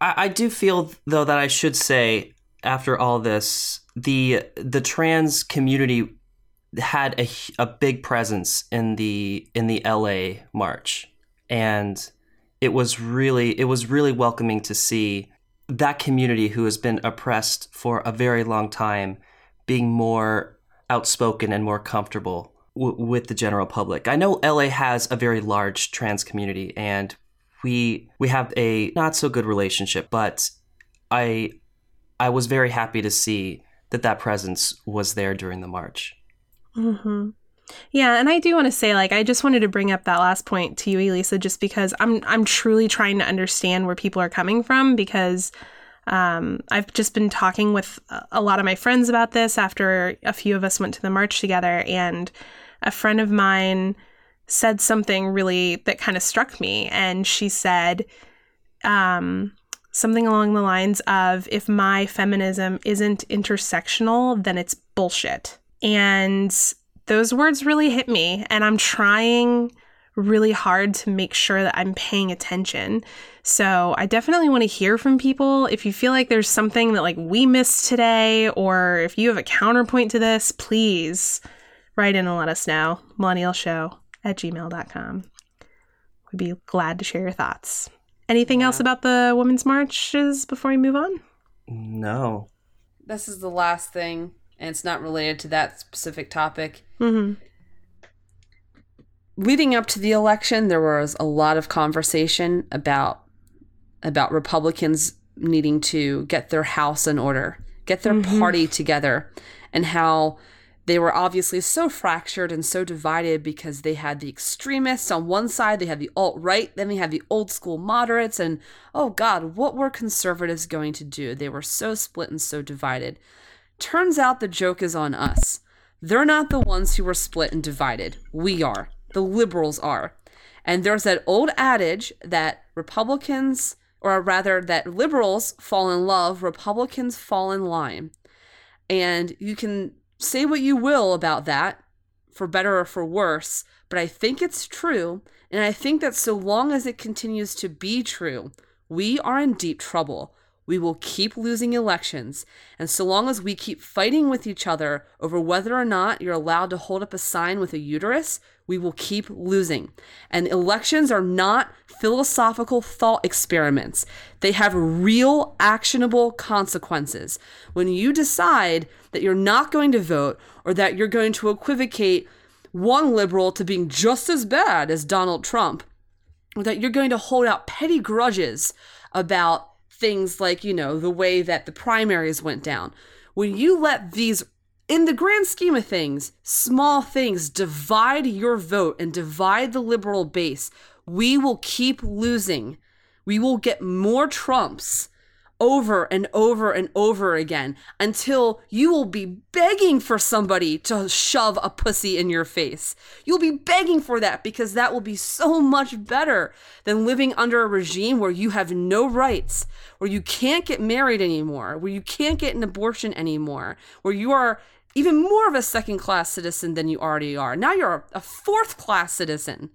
I, I do feel though that I should say after all this, the the trans community had a, a big presence in the in the LA march, and it was really it was really welcoming to see that community who has been oppressed for a very long time being more outspoken and more comfortable w- with the general public. I know LA has a very large trans community and we we have a not so good relationship, but I I was very happy to see that that presence was there during the march. hmm Yeah, and I do want to say, like, I just wanted to bring up that last point to you, Elisa, just because I'm I'm truly trying to understand where people are coming from because um, I've just been talking with a- lot of my friends about this after a few of us went to the march together, and a friend of mine said something really that kind of struck me, and she said, um, something along the lines of, "If my feminism isn't intersectional, then it's bullshit." And those words really hit me, and I'm trying really hard to make sure that I'm paying attention. So I definitely want to hear from people. If you feel like there's something that like we missed today, or if you have a counterpoint to this, please write in and let us know. Millennialshow at gmail.com. We'd be glad to share your thoughts. Anything else about the Women's Marches before we move on? No. This is the last thing, and it's not related to that specific topic. Mm-hmm. Leading up to the election, there was a lot of conversation about about Republicans needing to get their house in order, get their party together, and how they were obviously so fractured and so divided because they had the extremists on one side, they had the alt right, then they had the old school moderates, and oh God, what were conservatives going to do? They were so split and so divided. Turns out the joke is on us. They're not the ones who were split and divided. We are. The liberals are. And there's that old adage that Republicans, or rather, that liberals fall in love, Republicans fall in line. And you can say what you will about that, for better or for worse, but I think it's true. And I think that so long as it continues to be true, we are in deep trouble. We will keep losing elections. And so long as we keep fighting with each other over whether or not you're allowed to hold up a sign with a uterus, we will keep losing. And elections are not philosophical thought experiments, they have real, actionable consequences. When you decide that you're not going to vote or that you're going to equivocate one liberal to being just as bad as Donald Trump, or that you're going to hold out petty grudges about things like, you know, the way that the primaries went down. When you let these, in the grand scheme of things, small things divide your vote and divide the liberal base, we will keep losing. We will get more Trumps over and over and over again until you will be begging for somebody to shove a pussy in your face. You'll be begging for that because that will be so much better than living under a regime where you have no rights, where you can't get married anymore, where you can't get an abortion anymore, where you are even more of a second class citizen than you already are. Now you're a fourth class citizen.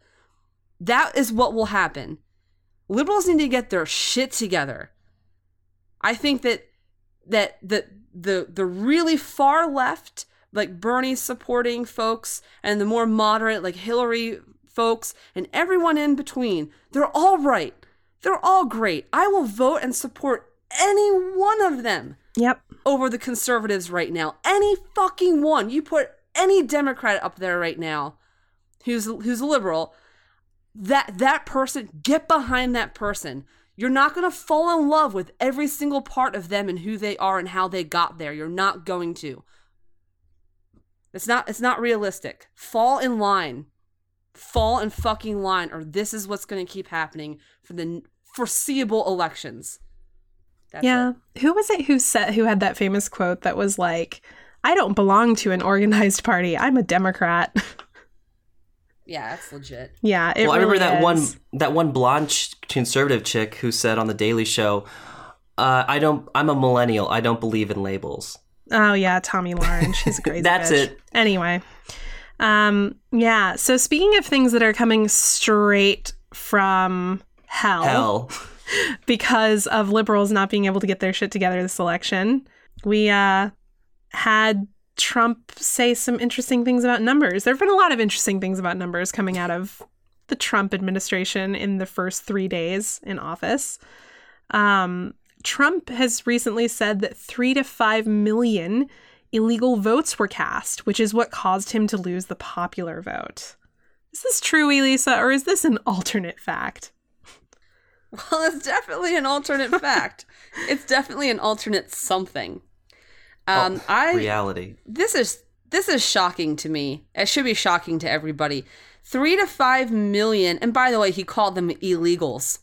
That is what will happen. Liberals need to get their shit together. I think that that the the the really far left, like Bernie supporting folks, and the more moderate, like Hillary folks, and everyone in between, they're all right. They're all great. I will vote and support any one of them Yep. over the conservatives right now. Any fucking one. You put any Democrat up there right now who's who's a liberal, that that person, get behind that person. You're not going to fall in love with every single part of them and who they are and how they got there. You're not going to. It's not it's not realistic. Fall in line. Fall in fucking line or this is what's going to keep happening for the foreseeable elections. That's yeah. it. Who was it who said who had that famous quote that was like, "I don't belong to an organized party. I'm a Democrat." Yeah, that's legit. yeah, it well, I remember really that one that one blonde conservative chick who said on the Daily Show, uh, "I don't. I'm a millennial. I don't believe in labels." Oh yeah, Tomi Lahren. She's a crazy. That's bitch. it. Anyway, um, yeah. So speaking of things that are coming straight from hell, Hell. because of liberals not being able to get their shit together this election, we uh had Trump say some interesting things about numbers. There have been a lot of interesting things about numbers coming out of the Trump administration in the first three days in office. Um, Trump has recently said that three to five million illegal votes were cast, which is what caused him to lose the popular vote. Is this true, Elisa, or is this an alternate fact? Well, it's definitely an alternate fact. It's definitely an alternate something. Um, I Reality. this is this is shocking to me. It should be shocking to everybody. Three to five million, and by the way, he called them illegals.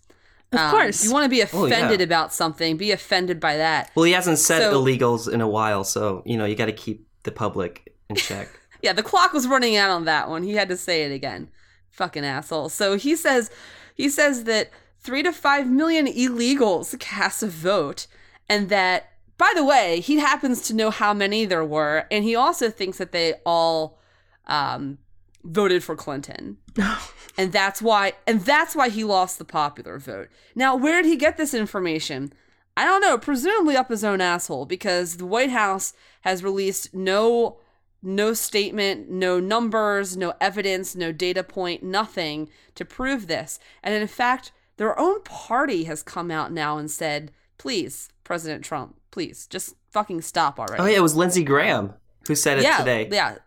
Of Um, course. you want to be Oh, offended yeah. about something, be offended by that. Well, he hasn't said So- illegals in a while, so you know you got to keep the public in check. Yeah, the clock was running out on that one. He had to say it again. Fucking asshole. So he says he says that three to five million illegals cast a vote, and that by the way, he happens to know how many there were, and he also thinks that they all um, voted for Clinton. and that's why and that's why he lost the popular vote. Now, where did he get this information? I don't know, presumably up his own asshole because the White House has released no no statement, no numbers, no evidence, no data point, nothing to prove this. And in fact, their own party has come out now and said, "Please, President Trump, please just fucking stop already." Oh yeah, it was Lindsey Graham who said it yeah, today. Yeah.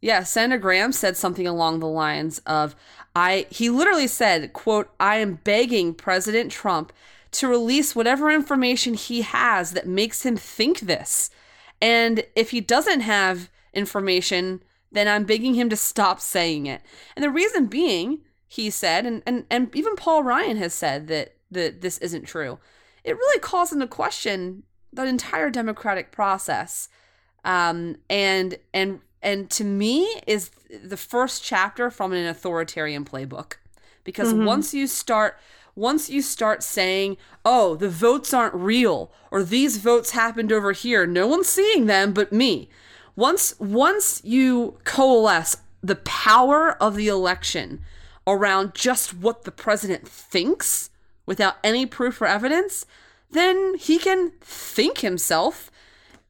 Yeah, Senator Graham said something along the lines of I he literally said, quote, I am begging President Trump to release whatever information he has that makes him think this. And if he doesn't have information, then I'm begging him to stop saying it. And the reason being, he said, and, and, and even Paul Ryan has said that, that this isn't true. It really calls into question the entire democratic process. Um, and and and to me is the first chapter from an authoritarian playbook because once you start once you start saying oh the votes aren't real or these votes happened over here no one's seeing them but me once once you coalesce the power of the election around just what the president thinks without any proof or evidence then he can think himself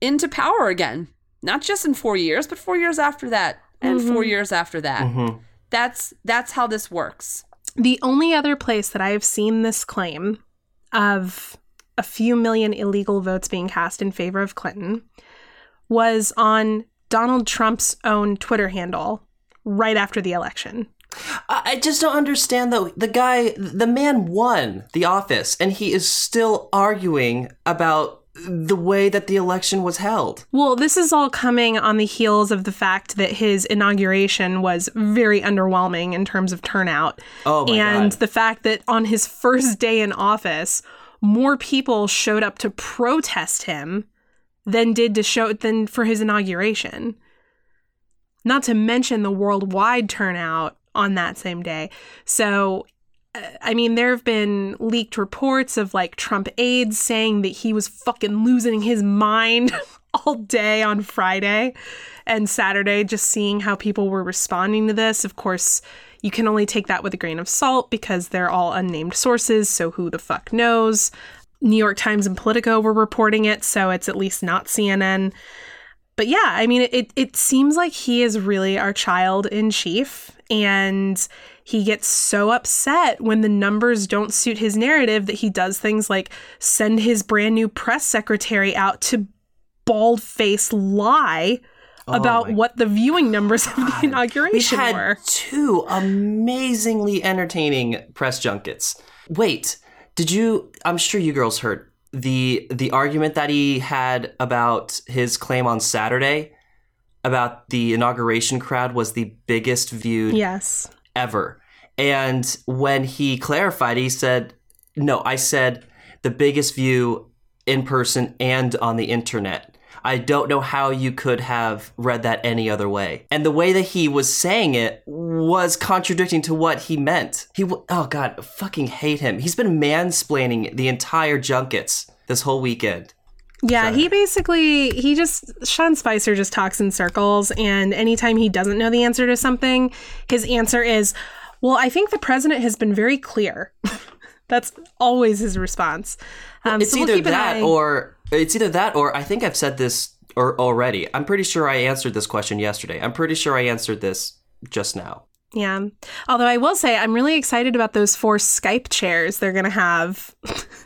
into power again. Not just in four years, but four years after that, and four mm-hmm. years after that. Mm-hmm. That's that's how this works. The only other place that I have seen this claim of a few million illegal votes being cast in favor of Clinton was on Donald Trump's own Twitter handle right after the election. I just don't understand though. The guy, the man won the office, and he is still arguing about the way that the election was held. Well, this is all coming on the heels of the fact that his inauguration was very underwhelming in terms of turnout. Oh my and God. the fact that on his first day in office, more people showed up to protest him than did to show than for his inauguration. Not to mention the worldwide turnout on that same day. So uh, I mean, there have been leaked reports of like Trump aides saying that he was fucking losing his mind all day on Friday and Saturday, just seeing how people were responding to this. Of course, you can only take that with a grain of salt because they're all unnamed sources, so who the fuck knows? New York Times and Politico were reporting it, so it's at least not CNN. But yeah, I mean, it, it seems like he is really our child in chief, and he gets so upset when the numbers don't suit his narrative that he does things like send his brand new press secretary out to bald face lie oh about my what the viewing numbers of the We inauguration had were. two amazingly entertaining press junkets. Wait, did you? I'm sure you girls heard the the argument that he had about his claim on Saturday about the inauguration crowd was the biggest viewed Yes. ever. And when he clarified, he said, No, I said the biggest view in person and on the internet. I don't know how you could have read that any other way. And the way that he was saying it was contradicting to what he meant. He, w- oh God, fucking hate him. He's been mansplaining the entire junkets this whole weekend. Yeah, he basically he just Sean Spicer just talks in circles and anytime he doesn't know the answer to something, his answer is, "Well, I think the president has been very clear." That's always his response. Um, it's so we'll either that eye- or it's either that or I think I've said this or already. I'm pretty sure I answered this question yesterday. I'm pretty sure I answered this just now. Yeah. Although I will say I'm really excited about those four Skype chairs they're going to have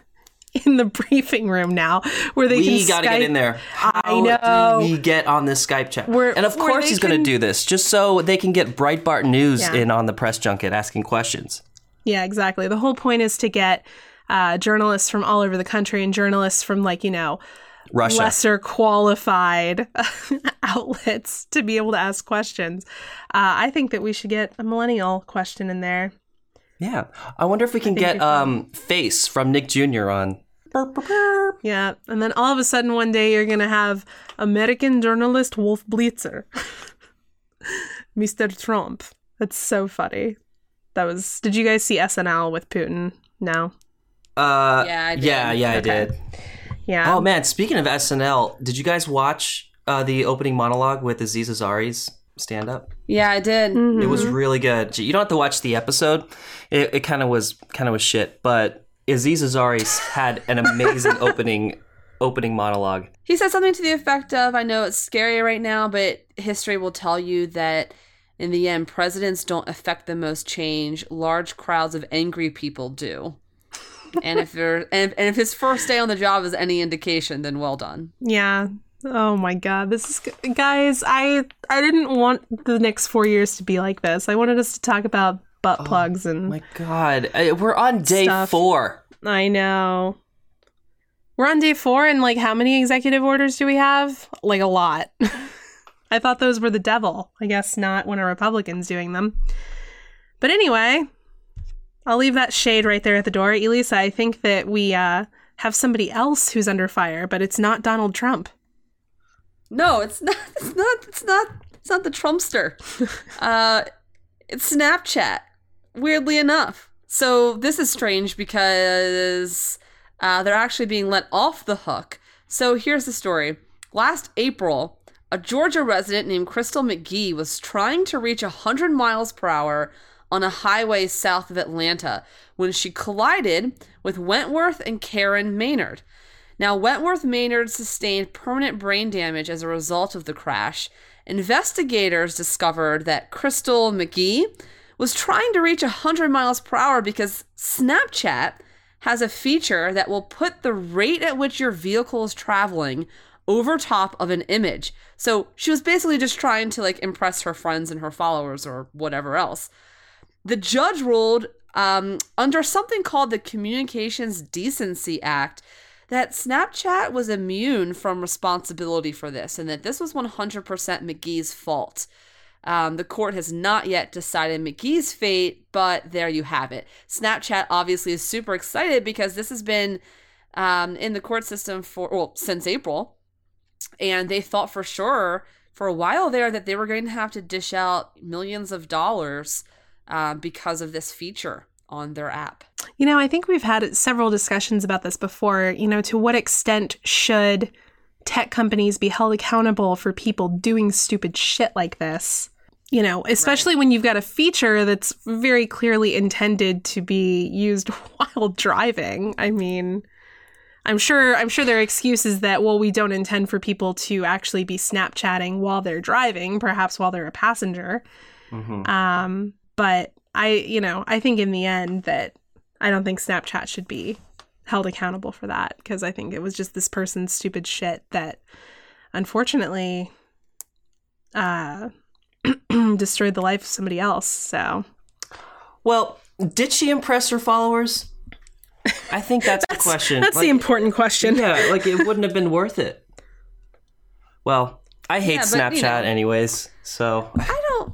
in the briefing room now where they we can got to get in there. How I know. do we get on this Skype chat? Where- and of course he's going to do this just so they can get Breitbart News Yeah. in on the press junket asking questions. Yeah, exactly. The whole point is to get uh, journalists from all over the country and journalists from like, you know, Russia. lesser qualified outlets to be able to ask questions. Uh, I think that we should get a millennial question in there. Yeah. I wonder if we can get um Face from Nick Jr. on. Yeah. And then all of a sudden one day you're going to have American journalist Wolf Blitzer, Mr. Trump. That's so funny. That was, did you guys see SNL with Putin? No. Uh, Yeah, I did. Yeah, yeah, I did. Yeah. Oh man, speaking of SNL, did you guys watch uh, the opening monologue with Aziz Ansari's stand up. Yeah, I did. Mm-hmm. It was really good. You don't have to watch the episode. It, it kind of was kind of was shit, but Aziz Ansari had an amazing opening opening monologue. He said something to the effect of, I know it's scary right now, but history will tell you that in the end, presidents don't affect the most change. Large crowds of angry people do. and if you're and, and if his first day on the job is any indication, then well done. Yeah. Oh my god. This is guys, I I didn't want the next 4 years to be like this. I wanted us to talk about butt plugs and My God, we're on day Stuff. four. I know. We're on day 4 and like how many executive orders do we have? Like a lot. I thought those were the devil. I guess not when a Republican's doing them. But anyway, I'll leave that shade right there at the door. Elisa, I think that we uh have somebody else who's under fire, but it's not Donald Trump. No, it's not it's not it's not it's not the Trumpster. uh it's Snapchat. Weirdly enough. So this is strange because uh, they're actually being let off the hook. So here's the story. Last April, a Georgia resident named Christal McGee was trying to reach 100 miles per hour on a highway south of Atlanta when she collided with Wentworth and Karen Maynard. Now, Wentworth Maynard sustained permanent brain damage as a result of the crash. Investigators discovered that Christal McGee was trying to reach 100 miles per hour because Snapchat has a feature that will put the rate at which your vehicle is traveling over top of an image. So she was basically just trying to like impress her friends and her followers or whatever else. The judge ruled um, under something called the Communications Decency Act that Snapchat was immune from responsibility for this and that this was 100% McGee's fault. Um, the court has not yet decided McGee's fate, but there you have it. Snapchat obviously is super excited because this has been um, in the court system for, well, since April. And they thought for sure for a while there that they were going to have to dish out millions of dollars uh, because of this feature on their app. You know, I think we've had several discussions about this before. You know, to what extent should tech companies be held accountable for people doing stupid shit like this? You know, especially when you've got a feature that's very clearly intended to be used while driving. I mean, I'm sure I'm sure there are excuses that well we don't intend for people to actually be Snapchatting while they're driving, perhaps while they're a passenger. Mhm. Um, but I, you know, I think in the end that I don't think Snapchat should be held accountable for that because I think it was just this person's stupid shit that unfortunately uh destroyed the life of somebody else. So Well, did she impress her followers? I think that's, the question. that's Like, the important question. Yeah, like it wouldn't have been worth it. Well, I hate Yeah, but, you Snapchat know. anyways, so I don't.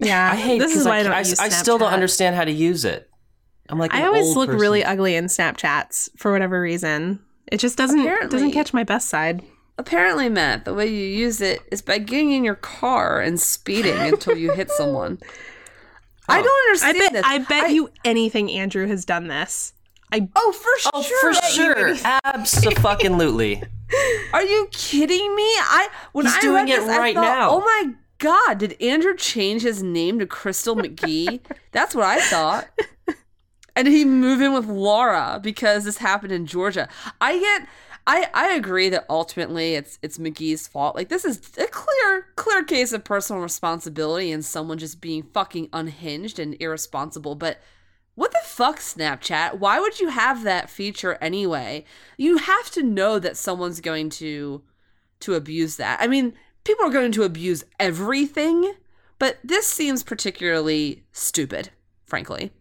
Yeah, I hate this is why I, I, don't I, I still don't understand how to use it. I'm like I always look person. really ugly in Snapchats for whatever reason. It just doesn't Apparently- doesn't catch my best side. Apparently, Matt, the way you use it is by getting in your car and speeding until you hit someone. Oh, I don't I understand bet this. I bet you anything Andrew has done this. I Oh, for Oh, sure. for sure, absolutely. Are you kidding me? I when He's I doing read it this, I right thought, now. Oh my god! Did Andrew change his name to Christal McGee? That's what I thought. And he move in with Laura because this happened in Georgia. I get. I, I agree that ultimately it's it's McGee's fault. Like this is a clear clear case of personal responsibility and someone just being fucking unhinged and irresponsible. But what the fuck, Snapchat? Why would you have that feature anyway? You have to know that someone's going to to abuse that. I mean, people are going to abuse everything, but this seems particularly stupid, frankly.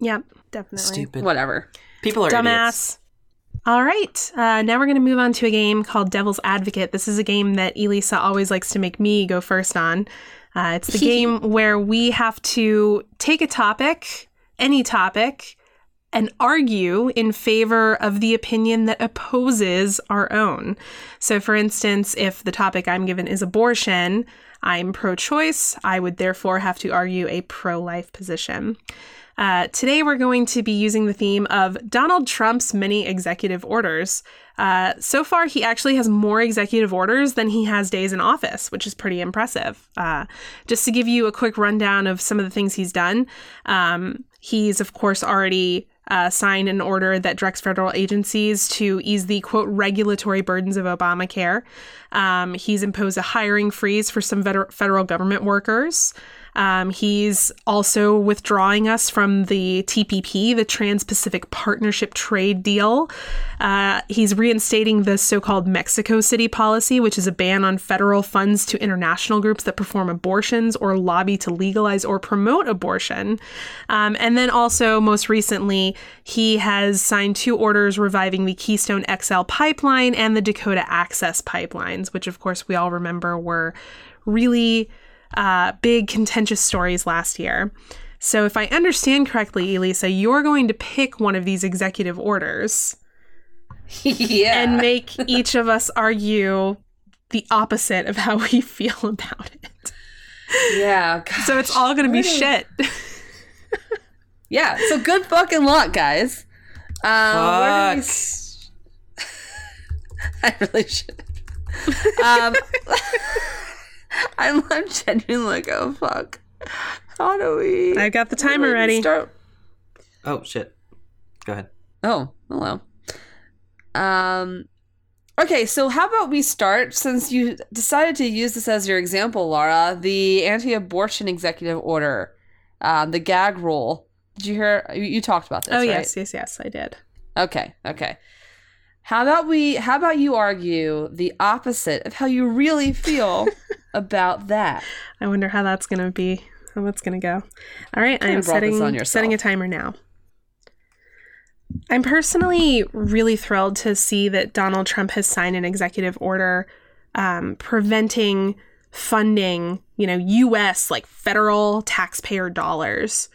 Yep, definitely. Stupid. Whatever. People are idiots. Dumbass. All right. Uh, now we're going to move on to a game called Devil's Advocate. This is a game that Elisa always likes to make me go first on. Uh, it's the game where we have to take a topic, any topic, and argue in favor of the opinion that opposes our own. So, for instance, if the topic I'm given is abortion, I'm pro choice. I would therefore have to argue a pro life position. Uh, today, we're going to be using the theme of Donald Trump's many executive orders. Uh, so far, he actually has more executive orders than he has days in office, which is pretty impressive. Uh, just to give you a quick rundown of some of the things he's done, um, he's, of course, already uh, signed an order that directs federal agencies to ease the quote regulatory burdens of Obamacare. Um, he's imposed a hiring freeze for some federal government workers. Um, he's also withdrawing us from the TPP, the Trans Pacific Partnership Trade Deal. Uh, he's reinstating the so called Mexico City policy, which is a ban on federal funds to international groups that perform abortions or lobby to legalize or promote abortion. Um, and then also, most recently, he has signed two orders reviving the Keystone XL pipeline and the Dakota Access pipelines, which, of course, we all remember were really uh, big contentious stories last year. So, if I understand correctly, Elisa, you're going to pick one of these executive orders yeah. and make each of us argue the opposite of how we feel about it. Yeah. Gosh, so, it's all going to be shit. yeah. So, good fucking luck, guys. Um, Fuck. I really should. Um, I'm, I'm genuinely like, oh fuck. How do we? I got the timer ready. Start? Oh shit. Go ahead. Oh, hello. Um. Okay, so how about we start since you decided to use this as your example, Laura, the anti-abortion executive order, um, the gag rule. Did you hear? You, you talked about this. Oh right? yes, yes, yes, I did. Okay, okay. How about we how about you argue the opposite of how you really feel about that? I wonder how that's going to be. How that's going to go. All right, I'm setting on setting a timer now. I'm personally really thrilled to see that Donald Trump has signed an executive order um, preventing funding, you know, U.S. like federal taxpayer dollars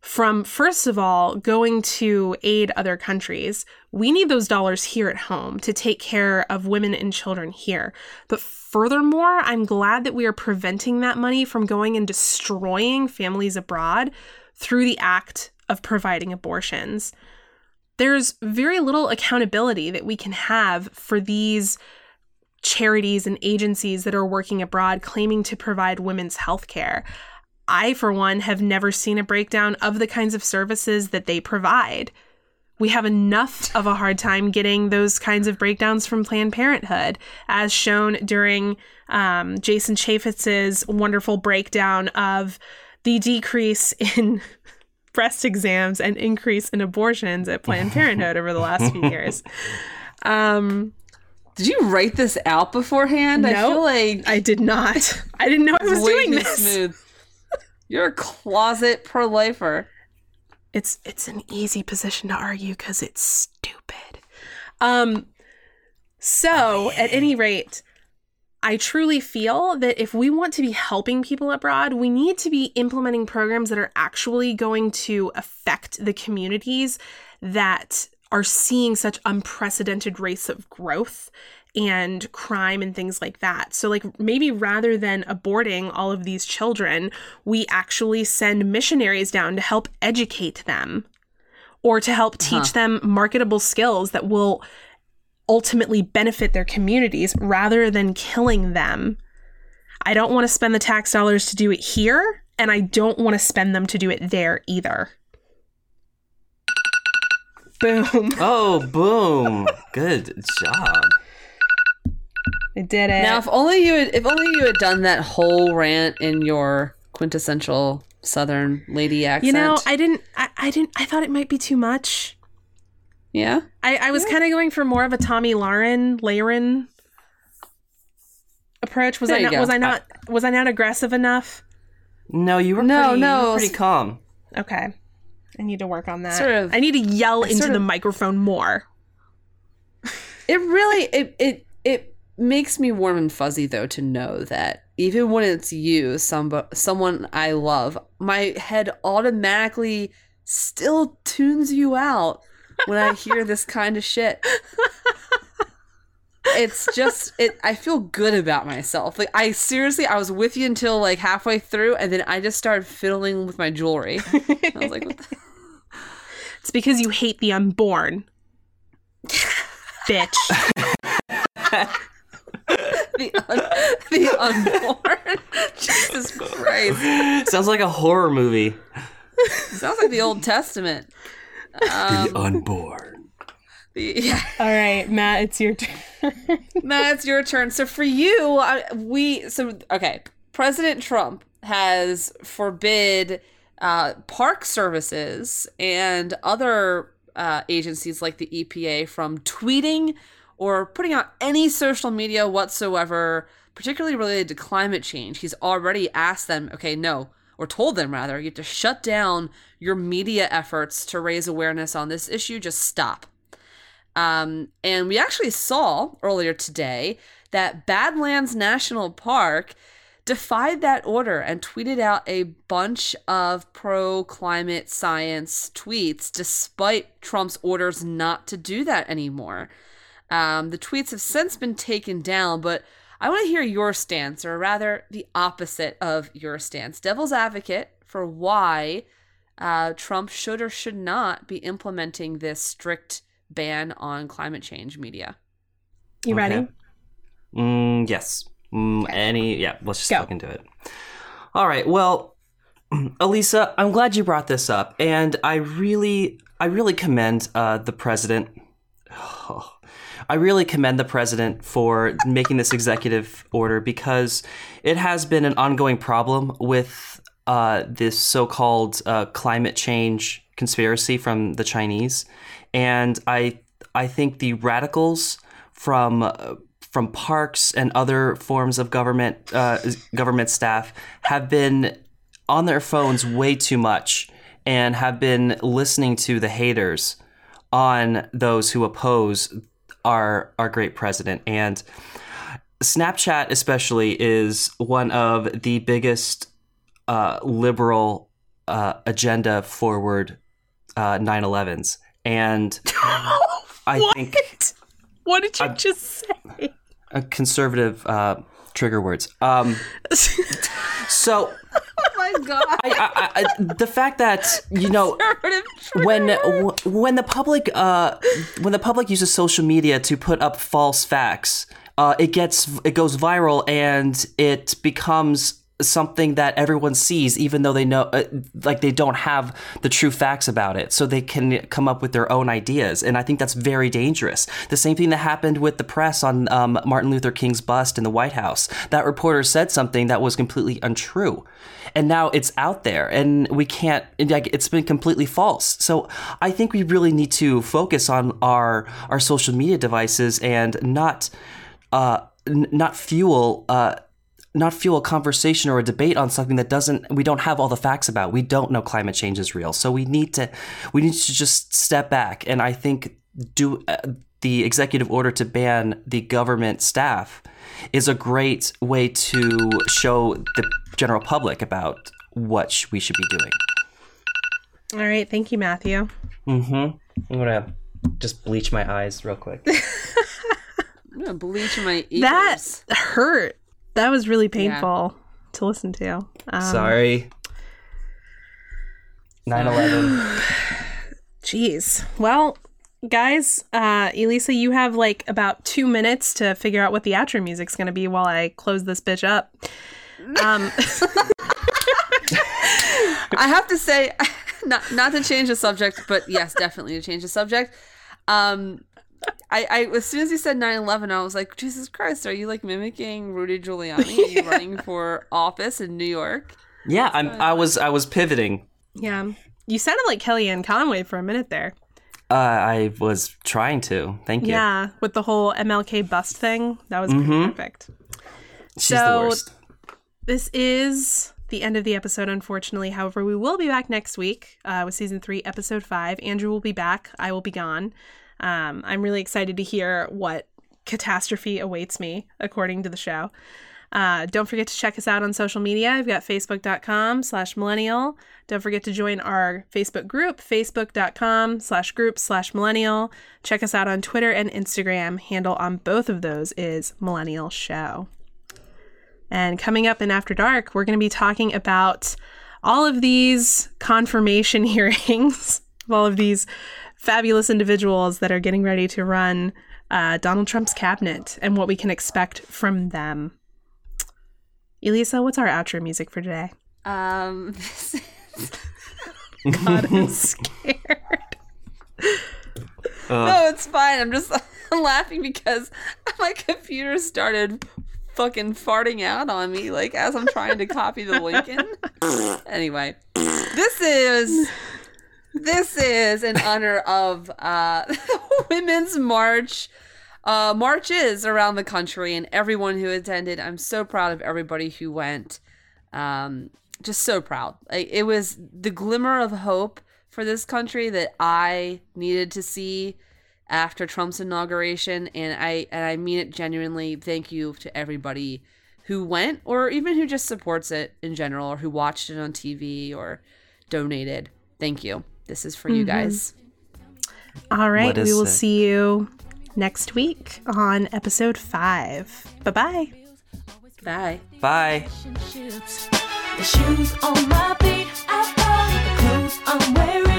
from, first of all, going to aid other countries. We need those dollars here at home to take care of women and children here. But furthermore, I'm glad that we are preventing that money from going and destroying families abroad through the act of providing abortions. There's very little accountability that we can have for these charities and agencies that are working abroad claiming to provide women's health care. I, for one, have never seen a breakdown of the kinds of services that they provide. We have enough of a hard time getting those kinds of breakdowns from Planned Parenthood, as shown during um, Jason Chaffetz's wonderful breakdown of the decrease in breast exams and increase in abortions at Planned Parenthood over the last few years. Um, Did you write this out beforehand? I No, feel like I did not. I didn't know I was doing this. smooth. You're a closet pro lifer. it's it's an easy position to argue because it's stupid. Um, so at any rate, I truly feel that if we want to be helping people abroad, we need to be implementing programs that are actually going to affect the communities that are seeing such unprecedented rates of growth and crime and things like that. So, like, maybe rather than aborting all of these children, we actually send missionaries down to help educate them or to help uh-huh. teach them marketable skills that will ultimately benefit their communities rather than killing them. I don't want to spend the tax dollars to do it here, and I don't want to spend them to do it there either. Boom. Oh, boom. Good job. I did it. Now, if only you had, if only you had done that whole rant in your quintessential Southern lady accent. you know, I didn't I, I didn't I thought it might be too much. yeah. I, I was kind of going for more of a Tomi Lahren, Lahren approach. Was There I not go. was I not was I not aggressive enough? No, you were No, pretty, no. were pretty calm. Okay. I need to work on that. Sort of- I need to yell into sort the of- microphone more. It really it it it makes me warm and fuzzy though to know that even when it's you, some someone I love, my head automatically still tunes you out when I hear this kind of shit. it's just it I feel good about myself. Like I seriously I was with you until like halfway through and then I just started fiddling with my jewelry. I was like, what the- It's because you hate the unborn. Bitch. the, un- the unborn. Jesus Christ. Sounds like a horror movie. Sounds like the Old Testament. the unborn. The- yeah. All right, Matt, it's your turn. Matt, it's your turn. So for you, I, we so okay. President Trump has forbid uh, park services and other uh, agencies like the EPA from tweeting or putting out any social media whatsoever, particularly related to climate change. He's already asked them, okay, no, or told them rather, you have to shut down your media efforts to raise awareness on this issue. Just stop. Um, and we actually saw earlier today that Badlands National Park defied that order and tweeted out a bunch of pro climate science tweets despite Trump's orders not to do that anymore. Um, the tweets have since been taken down, but I want to hear your stance, or rather, the opposite of your stance. Devil's advocate for why uh, Trump should or should not be implementing this strict ban on climate change media. You ready? Okay. Mm, yes. Mm, Any? Yeah. Let's just Go. look into it. All right. Well, Elisa, I'm glad you brought this up, and I really, I really commend uh, the president. I really commend the president for making this executive order because it has been an ongoing problem with uh, this so-called uh, climate change conspiracy from the Chinese, and I I think the radicals from uh, from parks and other forms of government uh, government staff have been on their phones way too much and have been listening to the haters on those who oppose our our great president and Snapchat especially is one of the biggest uh, liberal uh, agenda forward uh, 9/11s and I think What did you just say? uh, conservative uh, trigger words. Um, so my god! I, I, I, the fact that you know when when the public uh, when the public uses social media to put up false facts, uh, it gets it goes viral and it becomes something that everyone sees even though they know uh, like they don't have the true facts about it. So they can come up with their own ideas. And i think that's very dangerous. The same thing that happened with the press on um, martin luther king's bust in the white house. That reporter said something that was completely untrue. And now it's out there and we can't like it's been completely false. So i think we really need to focus on our our social media devices and not uh n- not fuel uh not fuel a conversation or a debate on something that doesn't we don't have all the facts about. We don't know climate change is real. So we need to we need to just step back. And i think do uh, the executive order to ban the government staff is a great way to show the general public about what sh- we should be doing. All right, thank you, Matthew. mm-hmm. I'm gonna just bleach my eyes real quick. I'm gonna bleach my ears. That hurt. That was really painful to listen to. Um, sorry 9-11 Jeez. Well, guys, uh, Elisa, you have like about two minutes to figure out what the outro music's going to be while I close this bitch up. Um, I have to say, not not to change the subject, but yes, definitely to change the subject. Um, I, I as soon as you said 9-11, I was like, Jesus Christ, are you like mimicking Rudy Giuliani? Are you running for office in New York? yeah I'm, i was i was pivoting yeah. You sounded like Kellyanne Conway for a minute there. uh, i was trying to thank you Yeah, with the whole MLK bust thing. That was pretty perfect. she's So- the worst This is the end of the episode, unfortunately. However, we will be back next week uh, with season three, episode five. Andrew will be back. I will be gone. Um, I'm really excited to hear what catastrophe awaits me, according to the show. Uh, don't forget to check us out on social media. I've got facebook.com slash millennial. Don't forget to join our Facebook group, facebook.com slash group slash millennial. Check us out on Twitter and Instagram. Handle on both of those is Millennial Show. And coming up in After Dark, we're going to be talking about all of these confirmation hearings all of these fabulous individuals that are getting ready to run uh, Donald Trump's cabinet and what we can expect from them. Elisa, what's our outro music for today? Um, this is- God, I'm scared. no, it's fine. I'm just laughing because my computer started fucking farting out on me, like as I'm trying to copy the Lincoln. anyway, this is this is in honor of uh, Women's March. Uh, marches around the country and everyone who attended. I'm so proud of everybody who went. Um, just so proud. Like, it was the glimmer of hope for this country that I needed to see after Trump's inauguration, and I and I mean it genuinely. Thank you to everybody who went, or even who just supports it in general, or who watched it on TV or donated. Thank you. This is for mm-hmm. you guys. All right. We will it? see you next week on episode five. Bye-bye. Bye bye. Bye. Bye.